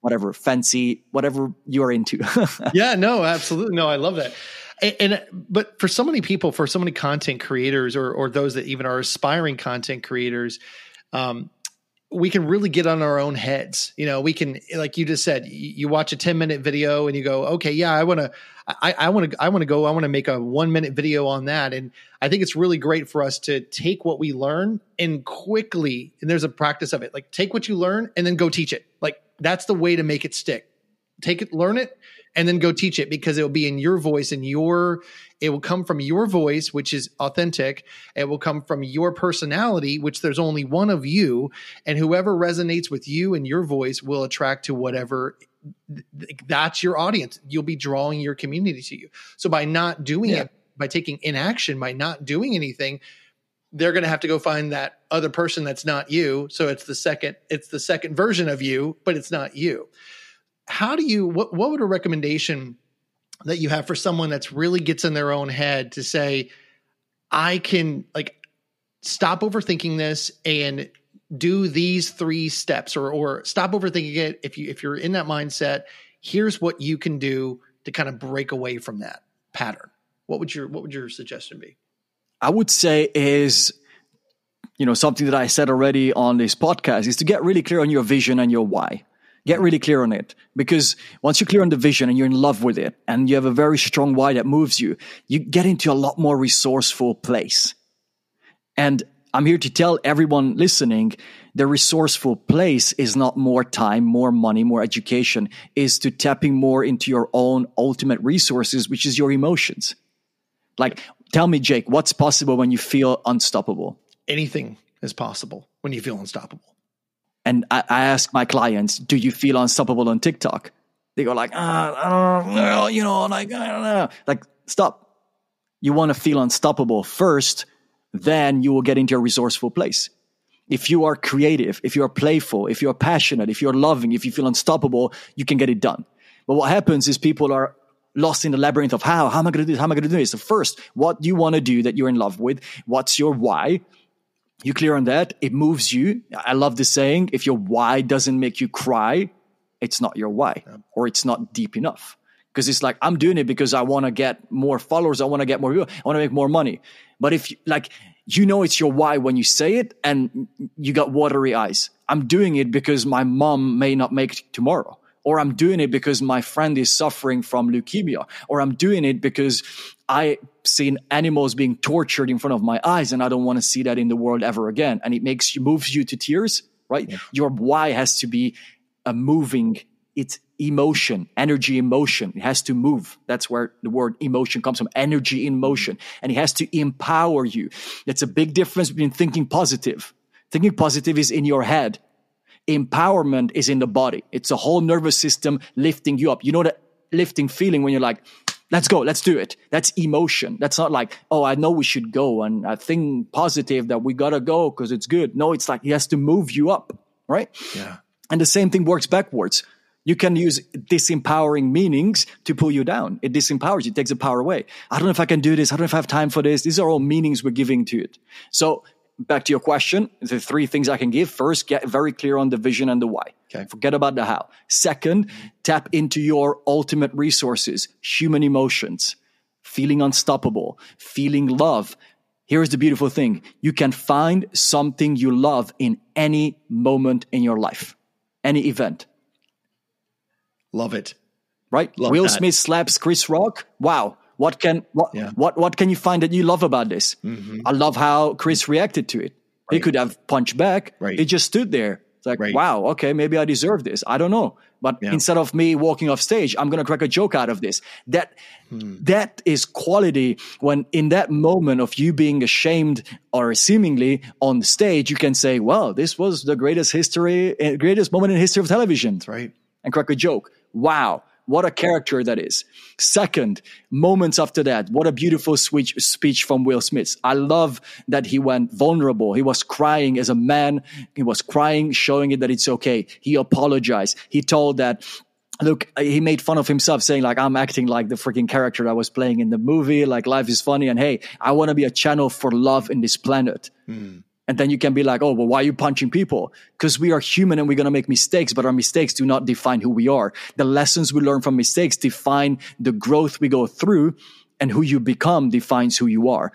whatever fancy whatever you're into? yeah, no, absolutely, no, I love that. And, and, but for so many people, for so many content creators, or or those that even are aspiring content creators, um, we can really get on our own heads. You know, we can, like you just said, you watch a 10 minute video and you go, okay, yeah, I want to, I want to, I want to go, I want to make a one minute video on that. And I think it's really great for us to take what we learn and quickly, and there's a practice of it, like take what you learn and then go teach it. Like that's the way to make it stick. Take it, learn it, and then go teach it because it will be in your voice and your it will come from your voice which is authentic. It will come from your personality which there's only one of you. And whoever resonates with you and your voice will attract to whatever that's your audience. You'll be drawing your community to you. So by not doing yeah. it by taking inaction by not doing anything they're going to have to go find that other person that's not you. So it's the second it's the second version of you but it's not you. How do you what what would a recommendation that you have for someone that's really gets in their own head to say i can like stop overthinking this and do these three steps or or stop overthinking it if you if you're in that mindset. Here's what you can do to kind of break away from that pattern. What would your what would your suggestion be? I would say is you know something that i said already on this podcast is to get really clear on your vision and your why Get really clear on it because once you're clear on the vision and you're in love with it and you have a very strong why that moves you, you get into a lot more resourceful place. And I'm here to tell everyone listening the resourceful place is not more time, more money, more education, is to tapping more into your own ultimate resources, which is your emotions. Like, tell me, Jake, what's possible when you feel unstoppable? Anything is possible when you feel unstoppable. And I, I ask my clients, do you feel unstoppable on TikTok? They go like, ah, I don't know, you know, like, I don't know. Like, stop. You want to feel unstoppable first, then you will get into a resourceful place. If you are creative, if you are playful, if you are passionate, if you're loving, if you feel unstoppable, you can get it done. But what happens is people are lost in the labyrinth of how, how am I going to do this? How am I going to do this? So first, what do you want to do that you're in love with? What's your why? You clear on that, it moves you. I love this saying if your why doesn't make you cry, it's not your why yeah. or it's not deep enough. Because it's like, I'm doing it because I want to get more followers. I want to get more people. I want to make more money. But if you, like, you know, it's your why when you say it and you got watery eyes. I'm doing it because my mom may not make it tomorrow or I'm doing it because my friend is suffering from leukemia, or I'm doing it because I seen animals being tortured in front of my eyes and I don't want to see that in the world ever again. And it makes you moves you to tears, right? Yeah. Your why has to be a moving, it's emotion, energy, emotion. It has to move. That's where the word emotion comes from. Energy in motion. And it has to empower you. That's a big difference between thinking positive. Thinking positive is in your head empowerment is in the body. It's a whole nervous system lifting you up. You know that lifting feeling when you're like, let's go, let's do it. That's emotion. That's not like, oh, I know we should go and I think positive that we gotta go because it's good. No, it's like he has to move you up, right? Yeah. And the same thing works backwards. You can use disempowering meanings to pull you down. It disempowers you, it takes the power away. I don't know if I can do this. I don't know if I have time for this. These are all meanings we're giving to it. So back to your question, the three things I can give. First, get very clear on the vision and the why. Okay. Forget about the how. Second, tap into your ultimate resources, human emotions, feeling unstoppable, feeling love. Here's the beautiful thing. You can find something you love in any moment in your life, any event. Love it. Right? Love Will that. Smith slaps Chris Rock. Wow. What can what yeah. what what can you find that you love about this? Mm-hmm. I love how Chris reacted to it. He could have punched back. Right. He just stood there. It's like, Right. wow, okay, maybe I deserve this. I don't know. But Yeah. instead of me walking off stage, I'm gonna crack a joke out of this. That Hmm. that is quality when in that moment of you being ashamed or seemingly on stage, you can say, Well, this was the greatest history eh, greatest moment in history of television right. and crack a joke. Wow, what a character that is. Second, moments after that, what a beautiful speech, speech from Will Smith. I love that he went vulnerable. He was crying as a man. He was crying, showing it that it's okay. He apologized. He told that look he made fun of himself saying like i'm acting like the freaking character i was playing in the movie like life is funny and hey i want to be a channel for love in this planet hmm. And then you can be like, oh, well, why are you punching people? Because we are human and we're going to make mistakes, but our mistakes do not define who we are. The lessons we learn from mistakes define the growth we go through, and who you become defines who you are.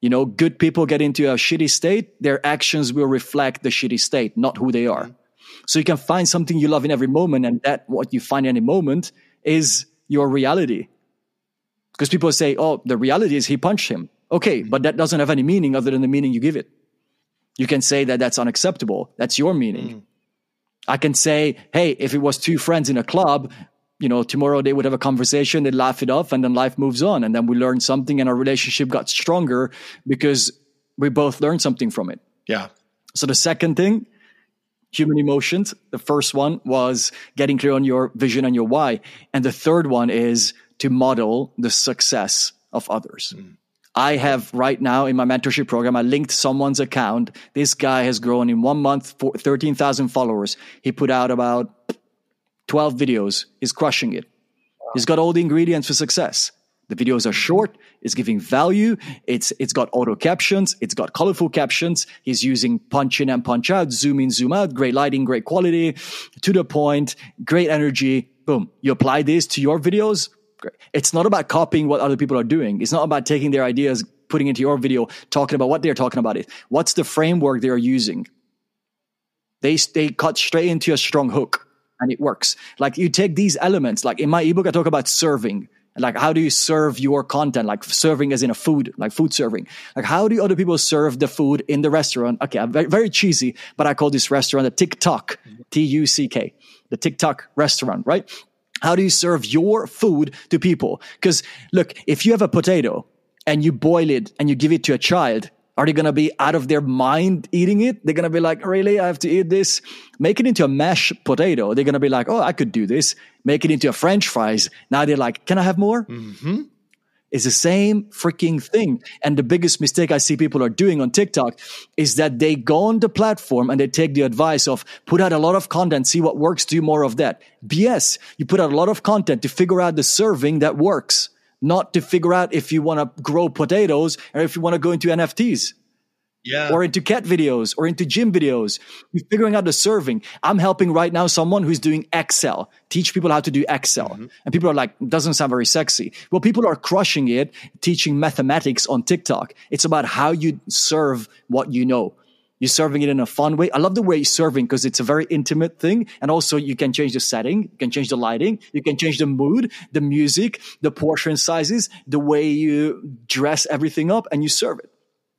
You know, good people get into a shitty state, their actions will reflect the shitty state, not who they are. So you can find something you love in every moment, and that what you find in any moment is your reality. Because people say, oh, the reality is he punched him. Okay, but that doesn't have any meaning other than the meaning you give it. You can say that that's unacceptable. That's your meaning. Mm. I can say, hey, if it was two friends in a club, you know, tomorrow they would have a conversation, they'd laugh it off, and then life moves on. And then we learned something, and our relationship got stronger because we both learned something from it. Yeah. So the second thing, human emotions. The first one was getting clear on your vision and your why. And the third one is to model the success of others. Mm. I have right now in my mentorship program, I linked someone's account. This guy has grown in one month, for 13,000 followers. He put out about 12 videos. He's crushing it. He's got all the ingredients for success. The videos are short. It's giving value. It's it's got auto captions. It's got colorful captions. He's using punch in and punch out, zoom in, zoom out. Great lighting, great quality, to the point, great energy. Boom. You apply this to your videos. It's not about copying what other people are doing. It's not about taking their ideas, putting into your video, talking about what they're talking about. It. What's the framework they are using? They they cut straight into a strong hook and it works. Like you take these elements, like in my ebook, I talk about serving. Like how do you serve your content? Like serving as in a food, like food serving. Like how do other people serve the food in the restaurant? Okay, very, very cheesy, but I call this restaurant a TikTok, T-U-C-K, the TikTok restaurant, right? How do you serve your food to people? Because look, if you have a potato and you boil it and you give it to a child, are they going to be out of their mind eating it? They're going to be like, really? I have to eat this? Make it into a mashed potato. They're going to be like, oh, I could do this. Make it into a french fries. Now they're like, can I have more? Mm-hmm. It's the same freaking thing. And the biggest mistake I see people are doing on TikTok is that they go on the platform and they take the advice of put out a lot of content, see what works, do more of that. BS. You put out a lot of content to figure out the serving that works, not to figure out if you want to grow potatoes or if you want to go into NFTs Yeah. or into cat videos or into gym videos. You're figuring out the serving. I'm helping right now someone who's doing Excel, teach people how to do Excel. Mm-hmm. And people are like, doesn't sound very sexy. Well, people are crushing it, teaching mathematics on TikTok. It's about how you serve what you know. You're serving it in a fun way. I love the way you're serving because it's a very intimate thing. And also you can change the setting, you can change the lighting, you can change the mood, the music, the portion sizes, the way you dress everything up and you serve it.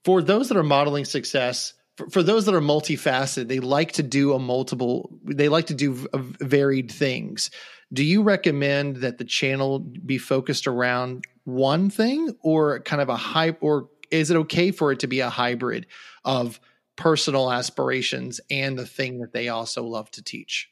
For those that are modeling success for, for those that are multifaceted they like to do a multiple they like to do v- varied things. Do you recommend that the channel be focused around one thing or kind of a hype or is it okay for it to be a hybrid of personal aspirations and the thing that they also love to teach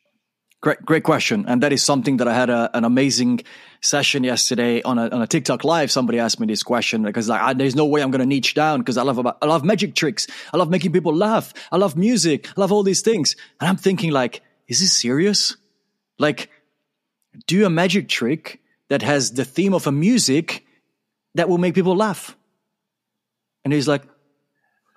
Great, great question. And that is something that I had a, an amazing session yesterday on a, on a TikTok live. Somebody asked me this question because like, I, there's no way I'm going to niche down because I love about, I love magic tricks. I love making people laugh. I love music. I love all these things. And I'm thinking like, is this serious? Like, do a magic trick that has the theme of a music that will make people laugh. And he's like,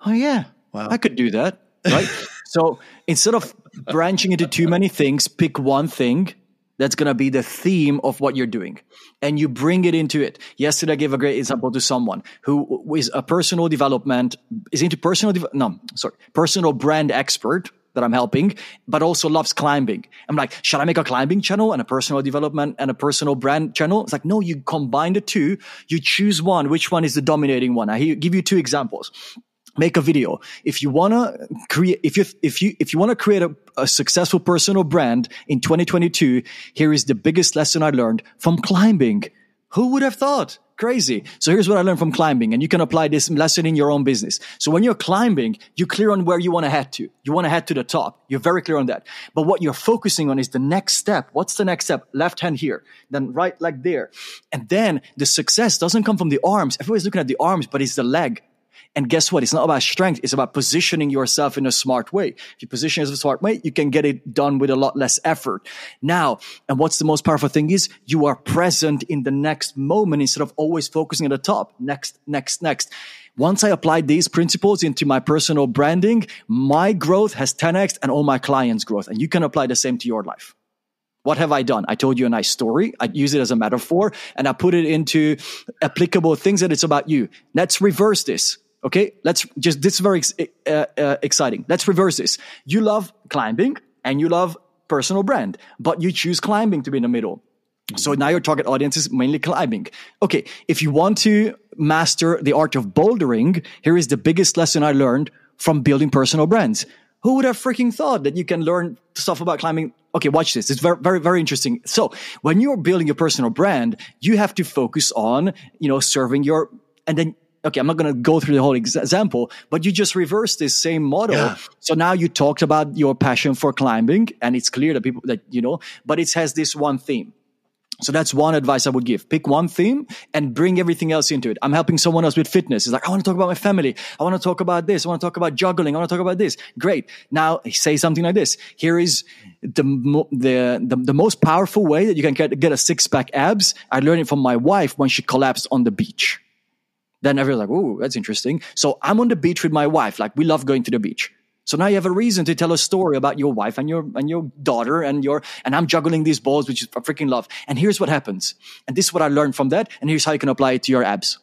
oh yeah, Wow. I could do that. Right. so instead of branching into too many things, pick one thing that's going to be the theme of what you're doing and you bring it into it. Yesterday, I gave a great example to someone who is a personal development, is into personal, dev- no, sorry, personal brand expert that I'm helping, but also loves climbing. I'm like, should I make a climbing channel and a personal development and a personal brand channel? It's like, no, you combine the two. You choose one. Which one is the dominating one? I give you two examples. Make a video. If you want to create, if you, if you, if you want to create a, a successful personal brand in 2022, here is the biggest lesson I learned from climbing. Who would have thought? Crazy. So here's what I learned from climbing, and you can apply this lesson in your own business. So when you're climbing, you're clear on where you want to head to. You want to head to the top. You're very clear on that. But what you're focusing on is the next step. What's the next step? Left hand here, then right leg there. And then the success doesn't come from the arms. Everybody's looking at the arms, but it's the leg. And guess what? It's not about strength. It's about positioning yourself in a smart way. If you position yourself in a smart way, you can get it done with a lot less effort. Now, and what's the most powerful thing is you are present in the next moment instead of always focusing at the top. Next, next, next. Once I applied these principles into my personal branding, my growth has 10x and all my clients' growth. And you can apply the same to your life. What have I done? I told you a nice story. I use it as a metaphor and I put it into applicable things that it's about you. Let's reverse this. Okay, let's just this is very uh, uh, exciting. Let's reverse this. You love climbing and you love personal brand, but you choose climbing to be in the middle. So now your target audience is mainly climbing. Okay, if you want to master the art of bouldering, here is the biggest lesson I learned from building personal brands. Who would have freaking thought that you can learn stuff about climbing? Okay, watch this. It's very, very, very interesting. So when you're building your personal brand, you have to focus on, you know, serving your, and then okay, I'm not going to go through the whole example, but you just reverse this same model. Yeah. So now you talked about your passion for climbing and it's clear that people that, you know, but it has this one theme. So that's one advice I would give. Pick one theme and bring everything else into it. I'm helping someone else with fitness. It's like, I want to talk about my family. I want to talk about this. I want to talk about juggling. I want to talk about this. Great. Now say something like this. Here is the, the, the, the most powerful way that you can get, get a six pack abs. I learned it from my wife when she collapsed on the beach. Then everyone's like, "Oh, that's interesting." So I'm on the beach with my wife. Like we love going to the beach. So now you have a reason to tell a story about your wife and your and your daughter and your and I'm juggling these balls, which is I freaking love. And here's what happens. And this is what I learned from that. And here's how you can apply it to your abs.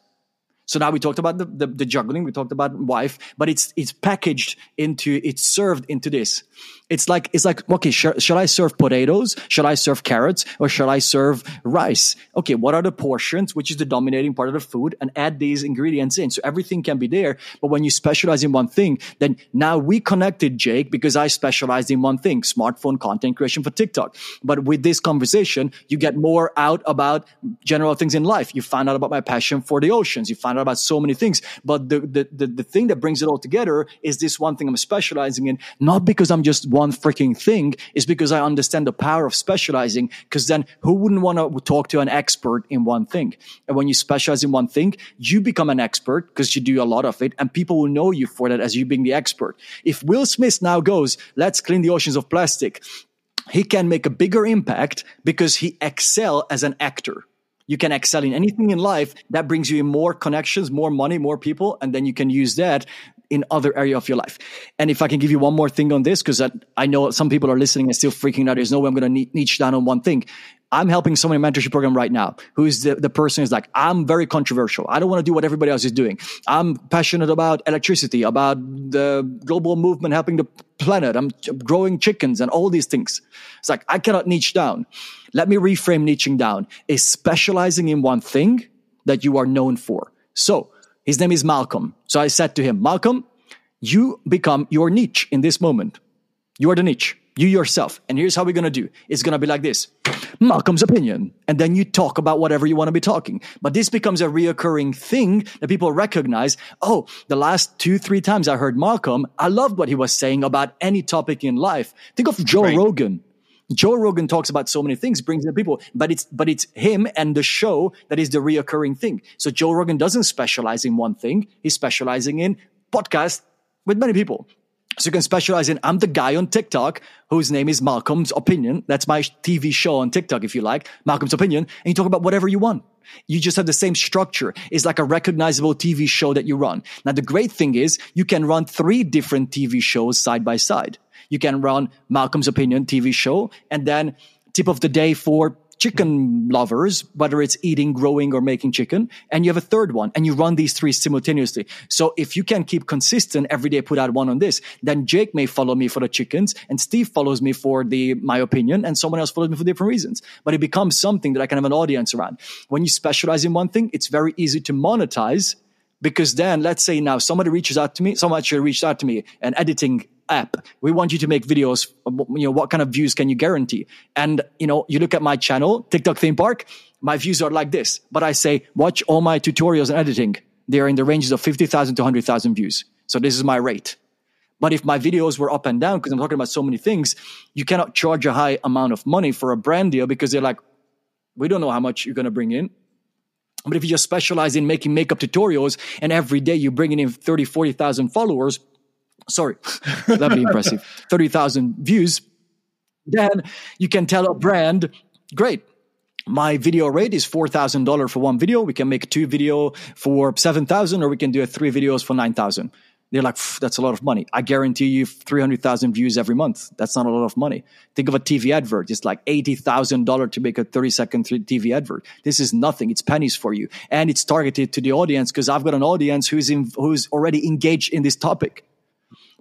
So now we talked about the, the, the juggling, we talked about wife, but it's it's packaged into it's served into this. It's like it's like okay, sh- should I serve potatoes? Should I serve carrots? Or should I serve rice? Okay, what are the portions? Which is the dominating part of the food? And add these ingredients in, so everything can be there. But when you specialize in one thing, then now we connected, Jake, because I specialized in one thing: smartphone content creation for TikTok. But with this conversation, you get more out about general things in life. You find out about my passion for the oceans. You find out about so many things. But the the the, the thing that brings it all together is this one thing I'm specializing in, not because I'm just one freaking thing is because I understand the power of specializing. Because then who wouldn't want to talk to an expert in one thing? And when you specialize in one thing, you become an expert because you do a lot of it and people will know you for that as you being the expert. If Will Smith now goes, let's clean the oceans of plastic, he can make a bigger impact because he excel as an actor you can excel in anything in life that brings you more connections more money more people and then you can use that in other area of your life. And if I can give you one more thing on this, because I, I, know some people are listening and still freaking out. There's no way I'm going to niche down on one thing. I'm helping someone in mentorship program right now who's the, the person is like, I'm very controversial. I don't want to do what everybody else is doing. I'm passionate about electricity, about the global movement helping the planet. I'm growing chickens and all these things. It's like, I cannot niche down. Let me reframe niching down is specializing in one thing that you are known for. So his name is Malcolm. So I said to him, Malcolm, you become your niche in this moment. You are the niche, you yourself. And here's how we're going to do it's going to be like this Malcolm's opinion. And then you talk about whatever you want to be talking. But this becomes a reoccurring thing that people recognize. Oh, the last two, three times I heard Malcolm, I loved what he was saying about any topic in life. Think of Joe right. Rogan. Joe Rogan talks about so many things, brings in people, but it's but it's him and the show that is the reoccurring thing. So Joe Rogan doesn't specialize in one thing; he's specializing in podcast with many people. So you can specialize in I'm the guy on TikTok whose name is Malcolm's Opinion. That's my TV show on TikTok, if you like, Malcolm's Opinion, and you talk about whatever you want. You just have the same structure. It's like a recognizable TV show that you run. Now, the great thing is you can run three different TV shows side by side you can run Malcolm's Opinion TV show and then tip of the day for chicken lovers, whether it's eating, growing, or making chicken. And you have a third one and you run these three simultaneously. So if you can keep consistent every day, put out one on this, then Jake may follow me for the chickens and Steve follows me for the, my opinion and someone else follows me for different reasons. But it becomes something that I can have an audience around. When you specialize in one thing, it's very easy to monetize Because then, let's say now somebody reaches out to me, actually reached out to me, an editing app. We want you to make videos. You know, what kind of views can you guarantee? And, you know, you look at my channel, TikTok Theme Park, my views are like this. But I say, watch all my tutorials and editing. They're in the ranges of 50,000 to 100,000 views. So this is my rate. But if my videos were up and down, because I'm talking about so many things, you cannot charge a high amount of money for a brand deal because they're like, we don't know how much you're going to bring in. But if you just specialize in making makeup tutorials and every day you're bringing in 30, 40,000 followers, sorry, that'd be impressive, 30,000 views, then you can tell a brand, great, my video rate is $4,000 for one video. We can make two video for 7,000 or we can do three videos for 9,000. They're like, that's a lot of money. I guarantee you 300,000 views every month. That's not a lot of money. Think of a TV advert. It's like $80,000 to make a 30 second TV advert. This is nothing. It's pennies for you. And it's targeted to the audience because I've got an audience who's in, who's already engaged in this topic.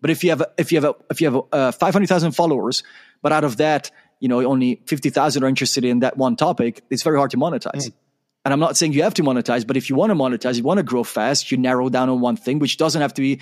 But if you have, a, if you have, a, if you have uh, 500,000 followers, but out of that, you know, only 50,000 are interested in that one topic, it's very hard to monetize. Mm. And I'm not saying you have to monetize, but if you want to monetize, you want to grow fast, you narrow down on one thing, which doesn't have to be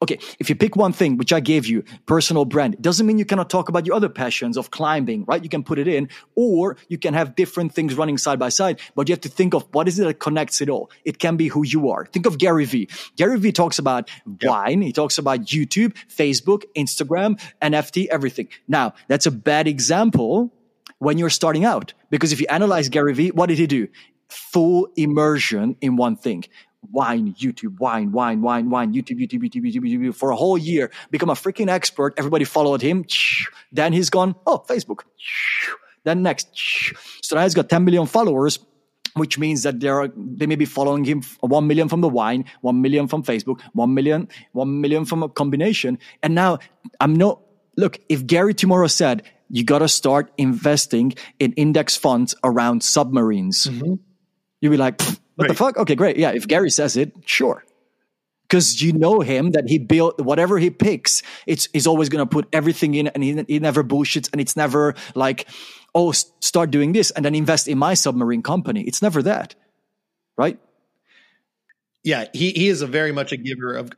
okay, if you pick one thing, which I gave you, personal brand, it doesn't mean you cannot talk about your other passions of climbing, right? You can put it in, or you can have different things running side by side, but you have to think of what is it that connects it all. It can be who you are. Think of Gary Vee. Gary Vee talks about yep. wine. He talks about YouTube, Facebook, Instagram, NFT, everything. Now, that's a bad example when you're starting out, because if you analyze Gary Vee, what did he do? Full immersion in one thing wine, YouTube, wine, wine, wine, wine, YouTube, YouTube, YouTube, YouTube, YouTube, for a whole year, become a freaking expert. Everybody followed him. Then he's gone, oh, Facebook. Then next. So now he's got 10 million followers, which means that they are, they may be following him 1 million from the wine, 1 million from Facebook, 1 million, 1 million from a combination. And now I'm no, look, if Gary tomorrow said, you got to start investing in index funds around submarines, mm-hmm. you'd be like, what right. the fuck? Okay, great. Yeah, if Gary says it, sure. Because you know him that he built whatever he picks, it's he's always gonna put everything in, and he, he never bullshits, and it's never like, oh, start doing this and then invest in my submarine company. It's never that, right? Yeah, he he is a very much a giver of,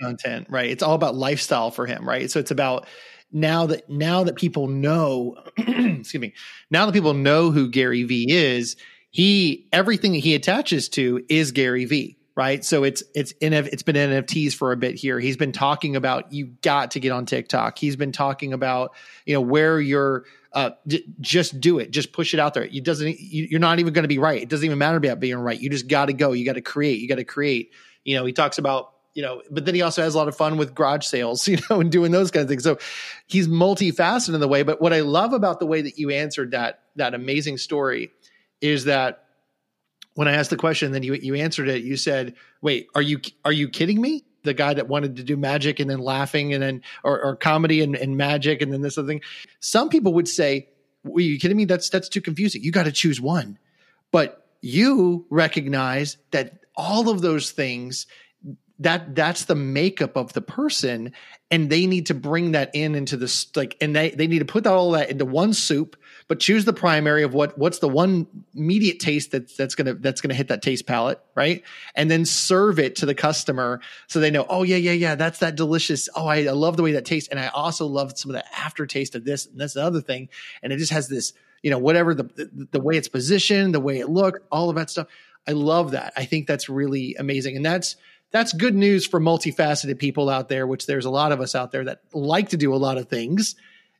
content, right? It's all about lifestyle for him, right? So it's about now that now that people know, excuse me, now that people know who Gary Vee is he everything that he attaches to is Gary Vee right? So it's it's in it's been NFTs for a bit here. He's been talking about you got to get on TikTok. He's been talking about you know where you're uh, d- just do it, just push it out there. It doesn't you, are not even going to be right. It doesn't even matter about being right. You just got to go. You got to create. You got to create. You know, he talks about you know, but then he also has a lot of fun with garage sales, you know, and doing those kind of things. So he's multifaceted in the way. But what I love about the way that you answered that that amazing story is that when I asked the question, then you you answered it. You said, "Wait, are you are you kidding me?" The guy that wanted to do magic and then laughing and then or, or comedy and, and magic and then this other thing. Some people would say, "Are you kidding me? That's that's too confusing. You got to choose one." But you recognize that all of those things that that's the makeup of the person and they need to bring that in into this like and they they need to put all that into one soup but choose the primary of what what's the one immediate taste that's that's gonna that's gonna hit that taste palette, right? And then serve it to the customer so they know, oh yeah, yeah, yeah, that's that delicious. Oh, I, I love the way that tastes, and I also love some of the aftertaste of this and this other thing, and it just has this, you know, whatever the, the the way it's positioned, the way it looked, all of that stuff. I love that. I think that's really amazing, and that's that's good news for multifaceted people out there, which there's a lot of us out there that like to do a lot of things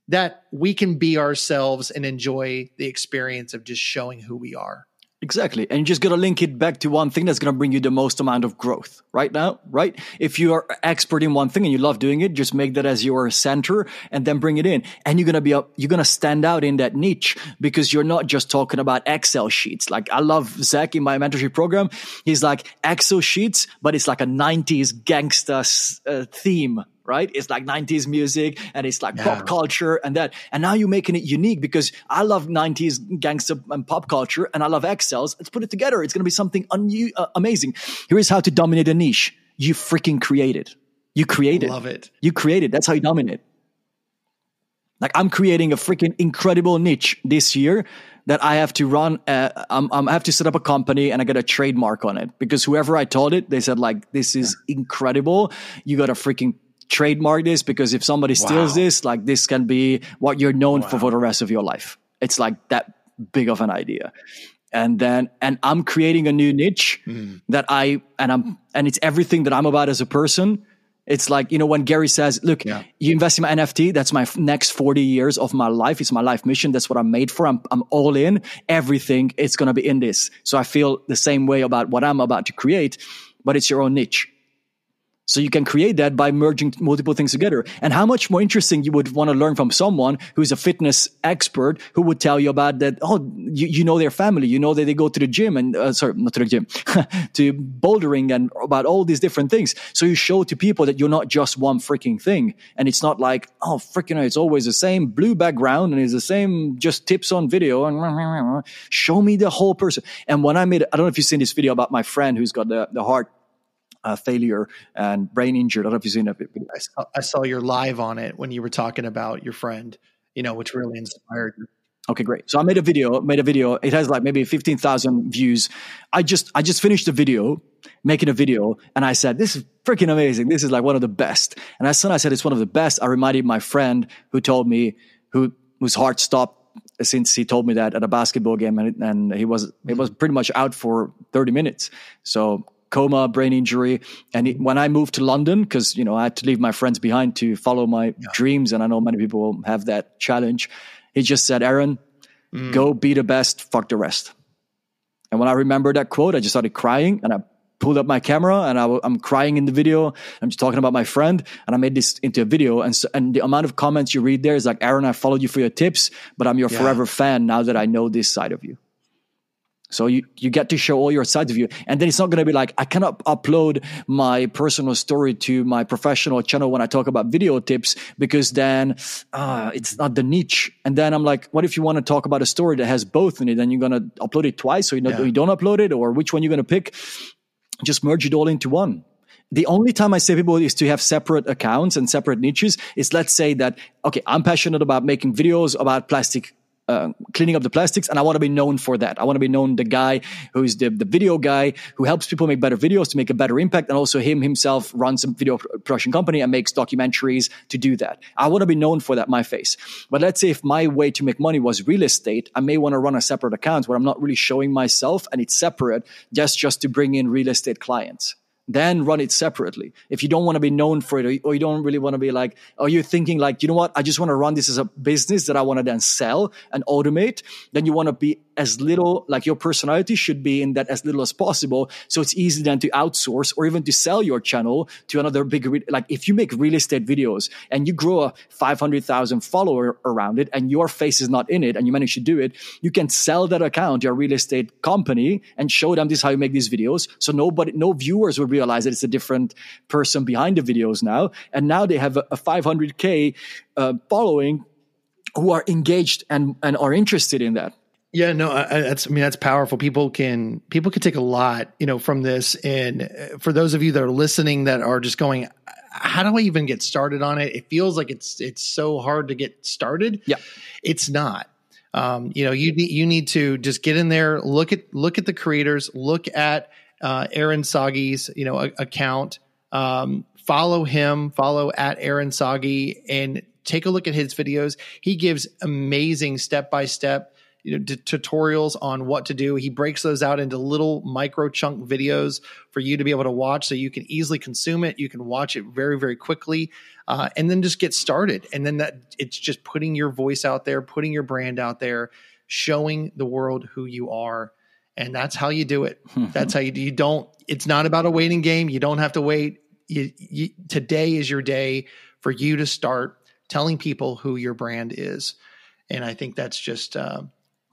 that we can be ourselves and enjoy the experience of just showing who we are. Exactly. And you just got to link it back to one thing that's going to bring you the most amount of growth right now, right? If you are expert in one thing and you love doing it, just make that as your center and then bring it in. And you're going to be, up, you're going to stand out in that niche because you're not just talking about Excel sheets. Like I love Zach in my mentorship program. He's like Excel sheets, but it's like a 90s gangster uh, theme right? It's like 90s music and it's like yeah. pop culture and that. And now you're making it unique because I love 90s gangster and pop culture and I love Excels. Let's put it together. It's going to be something un- uh, amazing. Here is how to dominate a niche. You freaking create it. You create it. I love it. You create it. That's how you dominate. Like I'm creating a freaking incredible niche this year that I have to run, uh, I'm, I'm, I have to set up a company and I get a trademark on it because whoever I told it, they said like, this is yeah. incredible. You got to freaking trademark this because if somebody steals wow. this, like this can be what you're known wow. for for the rest of your life. It's like that big of an idea. And then, and I'm creating a new niche mm. that I, and I'm, and it's everything that I'm about as a person it's like, you know, when Gary says, look, yeah. you invest in my NFT, that's my next 40 years of my life. It's my life mission. That's what I'm made for. I'm, I'm all in. Everything is going to be in this. So I feel the same way about what I'm about to create, but it's your own niche. So you can create that by merging multiple things together. And how much more interesting you would want to learn from someone who's a fitness expert who would tell you about that. Oh, you, you know their family. You know that they go to the gym and, uh, sorry, not to the gym, to bouldering and about all these different things. So you show to people that you're not just one freaking thing. And it's not like, oh, freaking, it's always the same blue background and it's the same just tips on video and show me the whole person. And when I made, I don't know if you've seen this video about my friend who's got the, the heart uh, failure and brain injured. I don't know if you've seen it. I saw, I saw your live on it when you were talking about your friend, you know, which really inspired you. Okay, great. So I made a video, made a video. It has like maybe 15,000 views. I just, I just finished the video, making a video. And I said, this is freaking amazing. This is like one of the best. And as soon as I said it's one of the best, I reminded my friend who told me, who, whose heart stopped since he told me that at a basketball game and, and he was, it was pretty much out for 30 minutes. So coma, brain injury. And it, when I moved to London, because you know I had to leave my friends behind to follow my yeah. dreams, and I know many people have that challenge. He just said, "Aron, mm. go be the best. Fuck the rest." And when I remember that quote, I just started crying, and I pulled up my camera, and I, am crying in the video. I'm just talking about my friend, and I made this into a video. And so, and the amount of comments you read there is like, "Aron, I followed you for your tips, but I'm your yeah. forever fan now that I know this side of you." So you, you get to show all your sides of you. And then it's not going to be like, I cannot upload my personal story to my professional channel when I talk about video tips because then uh, it's not the niche. And then I'm like, what if you want to talk about a story that has both in it? Then you're going to upload it twice. So you, know, yeah. you don't upload it or which one you're going to pick. Just merge it all into one. The only time I say people is to have separate accounts and separate niches is let's say that, okay, I'm passionate about making videos about plastic uh, cleaning up the plastics and i want to be known for that. I want to be known the guy who's the, the video guy who helps people make better videos to make a better impact and also him himself runs a video production company and makes documentaries to do that. I want to be known for that my face. But let's say if my way to make money was real estate i may want to run a separate account where i'm not really showing myself and it's separate just just to bring in real estate clients then run it separately. If you don't want to be known for it, or you don't really want to be like, or you're thinking like, you know what, I just want to run this as a business that I want to then sell and automate, then you want to be as little, like your personality should be in that as little as possible. So it's easy then to outsource or even to sell your channel to another big, like if you make real estate videos and you grow a 500,000 follower around it and your face is not in it and you manage to do it, you can sell that account, your real estate company and show them this how you make these videos. So nobody, no viewers will realize that it's a different person behind the videos now. And now they have a, a 500K uh, following who are engaged and, and are interested in that. Yeah, no, I, that's I mean that's powerful. People can people can take a lot, you know, from this. And uh, for those of you that are listening that are just going, how do I even get started on it? It feels like it's it's so hard to get started. Yeah, it's not. Um, you know, you need you need to just get in there, look at look at the creators, look at uh, Aron Sogi's you know a, account, um, follow him, follow at Aron Sogi, and take a look at his videos. He gives amazing step by step you know, d- tutorials on what to do. He breaks those out into little micro chunk videos for you to be able to watch so you can easily consume it. You can watch it very, very quickly. Uh, and then just get started. And then that it's just putting your voice out there, putting your brand out there, showing the world who you are. And that's how you do it. that's how you do. You don't, it's not about a waiting game. You don't have to wait. You, you, today is your day for you to start telling people who your brand is. And I think that's just, uh,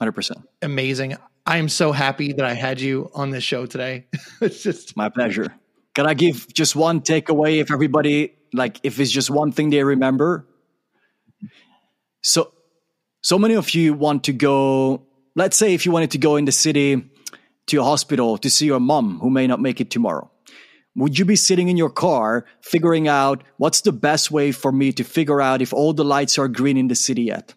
100%. Amazing. I am so happy that I had you on this show today. it's just my pleasure. Can I give just one takeaway if everybody like if it's just one thing they remember? So so many of you want to go let's say if you wanted to go in the city to a hospital to see your mom who may not make it tomorrow. Would you be sitting in your car figuring out what's the best way for me to figure out if all the lights are green in the city yet?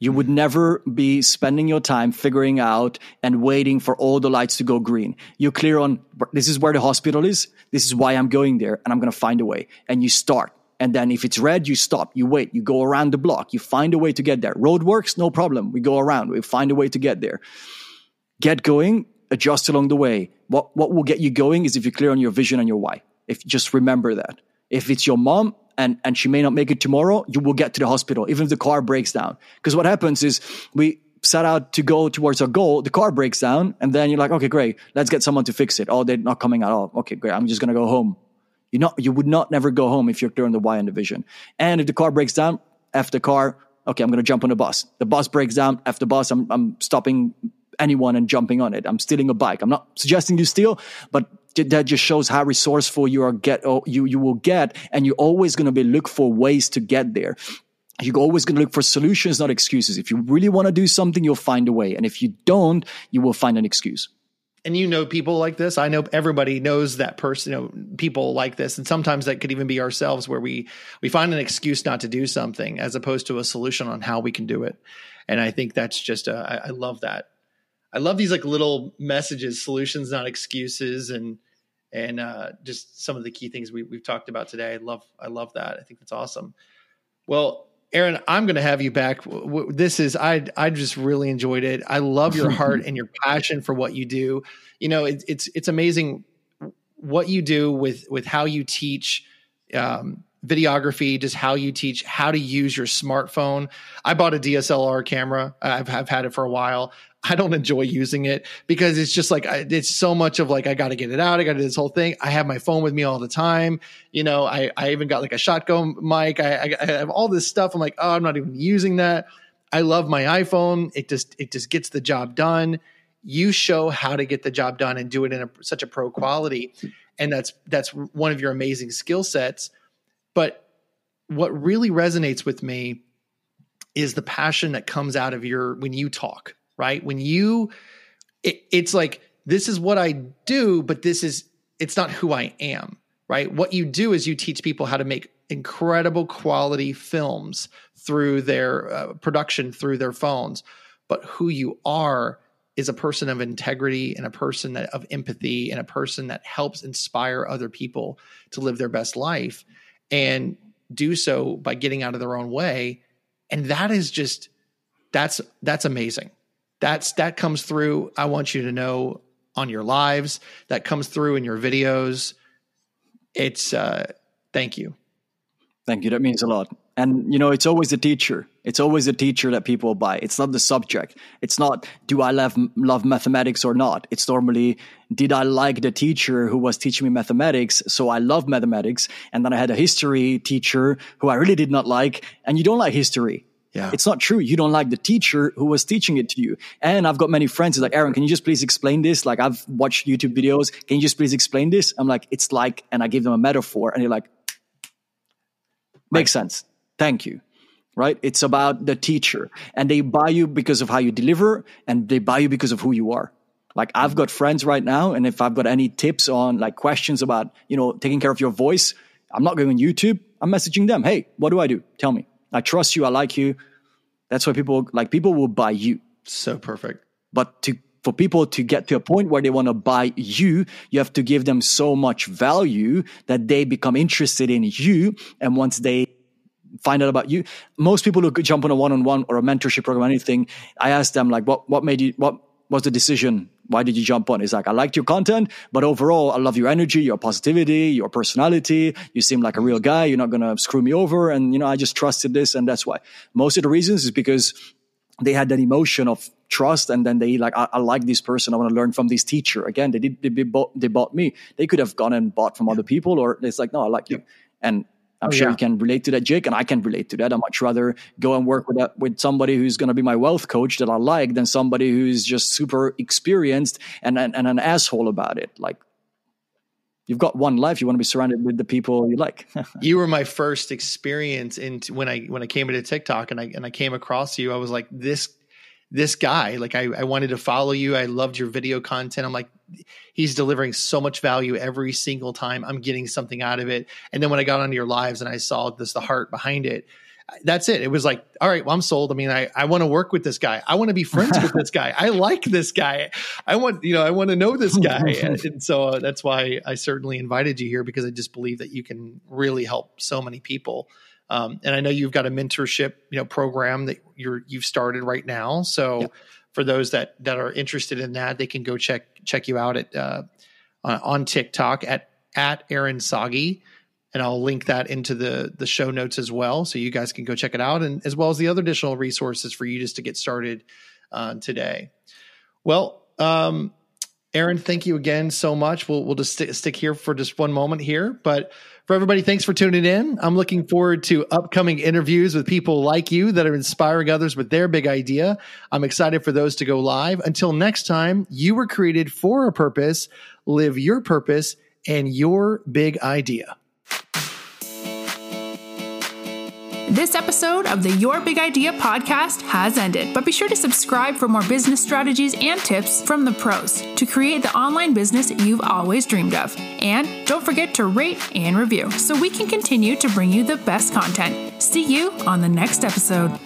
You would mm-hmm. never be spending your time figuring out and waiting for all the lights to go green. You're clear on this is where the hospital is. This is why I'm going there and I'm going to find a way. And you start. And then if it's red, you stop, you wait, you go around the block, you find a way to get there. Road works, no problem. We go around, we find a way to get there. Get going, adjust along the way. What, what will get you going is if you're clear on your vision and your why. If just remember that. If it's your mom and, and she may not make it tomorrow, you will get to the hospital, even if the car breaks down. Because what happens is we set out to go towards our goal, the car breaks down, and then you're like, okay, great, let's get someone to fix it. Oh, they're not coming at all. Okay, great, I'm just gonna go home. You not you would not never go home if you're on the why and the vision. And if the car breaks down, after the car, okay, I'm gonna jump on the bus. The bus breaks down, after bus, I'm I'm stopping anyone and jumping on it. I'm stealing a bike. I'm not suggesting you steal, but that just shows how resourceful you are get oh, you you will get, and you're always going to be look for ways to get there. You're always going to look for solutions, not excuses. If you really want to do something, you'll find a way, and if you don't, you will find an excuse. And you know people like this. I know everybody knows that person. You know people like this, and sometimes that could even be ourselves, where we we find an excuse not to do something as opposed to a solution on how we can do it. And I think that's just a, I, I love that. I love these like little messages, solutions, not excuses, and and uh, just some of the key things we, we've talked about today. I love I love that. I think that's awesome. Well, Aron, I'm going to have you back. This is I I just really enjoyed it. I love your heart and your passion for what you do. You know, it, it's it's amazing what you do with with how you teach um, videography, just how you teach how to use your smartphone. I bought a DSLR camera. I've, I've had it for a while. I don't enjoy using it because it's just like it's so much of like I got to get it out. I got to do this whole thing. I have my phone with me all the time. You know, I I even got like a shotgun mic. I, I, I have all this stuff. I'm like, oh, I'm not even using that. I love my iPhone. It just it just gets the job done. You show how to get the job done and do it in a, such a pro quality, and that's that's one of your amazing skill sets. But what really resonates with me is the passion that comes out of your when you talk right? When you, it, it's like, this is what I do, but this is, it's not who I am, right? What you do is you teach people how to make incredible quality films through their uh, production, through their phones. But who you are is a person of integrity and a person that, of empathy and a person that helps inspire other people to live their best life and do so by getting out of their own way. And that is just, that's, that's amazing that's that comes through i want you to know on your lives. That comes through in your videos. It's uh thank you. Thank you. That means a lot. And you know it's always the teacher. It's always the teacher that people buy. It's not the subject. It's not do i love love mathematics or not? It's normally did i like the teacher who was teaching me mathematics so i love mathematics. And then i had a history teacher who i really did not like. And you don't like history yeah. It's not true. You don't like the teacher who was teaching it to you. And I've got many friends who's like, Aron, can you just please explain this? Like, I've watched YouTube videos. Can you just please explain this? I'm like, it's like, and I give them a metaphor, and they're like, makes right. sense. Thank you. Right? It's about the teacher. And they buy you because of how you deliver, and they buy you because of who you are. Like, I've got friends right now, and if I've got any tips on like questions about, you know, taking care of your voice, I'm not going on YouTube. I'm messaging them. Hey, what do I do? Tell me. I trust you. I like you. That's why people like people will buy you. So perfect. But to for people to get to a point where they want to buy you, you have to give them so much value that they become interested in you. And once they find out about you, most people who jump on a one-on-one or a mentorship program, or anything, I ask them like, what, what made you, what was the decision why did you jump on? It's like, I liked your content, but overall, I love your energy, your positivity, your personality. You seem like a real guy. You're not going to screw me over. And, you know, I just trusted this. And that's why most of the reasons is because they had that emotion of trust and then they like I, I, like this person i want to learn from this teacher again they did they, bought, they bought me they could have gone and bought from other people or it's like no i like you and I'm oh, sure yeah. you can relate to that, Jake, and I can relate to that. I'd much rather go and work with that, with somebody who's going to be my wealth coach that I like than somebody who's just super experienced and, and, and an asshole about it. Like, you've got one life. You want to be surrounded with the people you like. you were my first experience into when I when I came into TikTok and I and I came across you. I was like, this this guy. Like I, I wanted to follow you. I loved your video content. I'm like, he's delivering so much value every single time. I'm getting something out of it. And then when I got onto your lives and I saw this, the heart behind it, that's it. It was like, all right, well, I'm sold. I mean, I, I want to work with this guy. I want to be friends with this guy. I like this guy. I want, you know, I want to know this guy. and, and so uh, that's why I certainly invited you here because I just believe that you can really help so many people. Um, and I know you've got a mentorship, you know, program that you're you've started right now. So yep. For those that that are interested in that, they can go check check you out at uh, on TikTok at at Aron Sogi and I'll link that into the the show notes as well, so you guys can go check it out, and as well as the other additional resources for you just to get started uh, today. Well, um, Aron, thank you again so much. We'll we'll just st- stick here for just one moment here, but for everybody, thanks for tuning in. I'm looking forward to upcoming interviews with people like you that are inspiring others with their big idea. I'm excited for those to go live. Until next time, you were created for a purpose. Live your purpose and your big idea. This episode of the Your Big Idea podcast has ended, but be sure to subscribe for more business strategies and tips from the pros to create the online business you've always dreamed of. And don't forget to rate and review so we can continue to bring you the best content. See you on the next episode.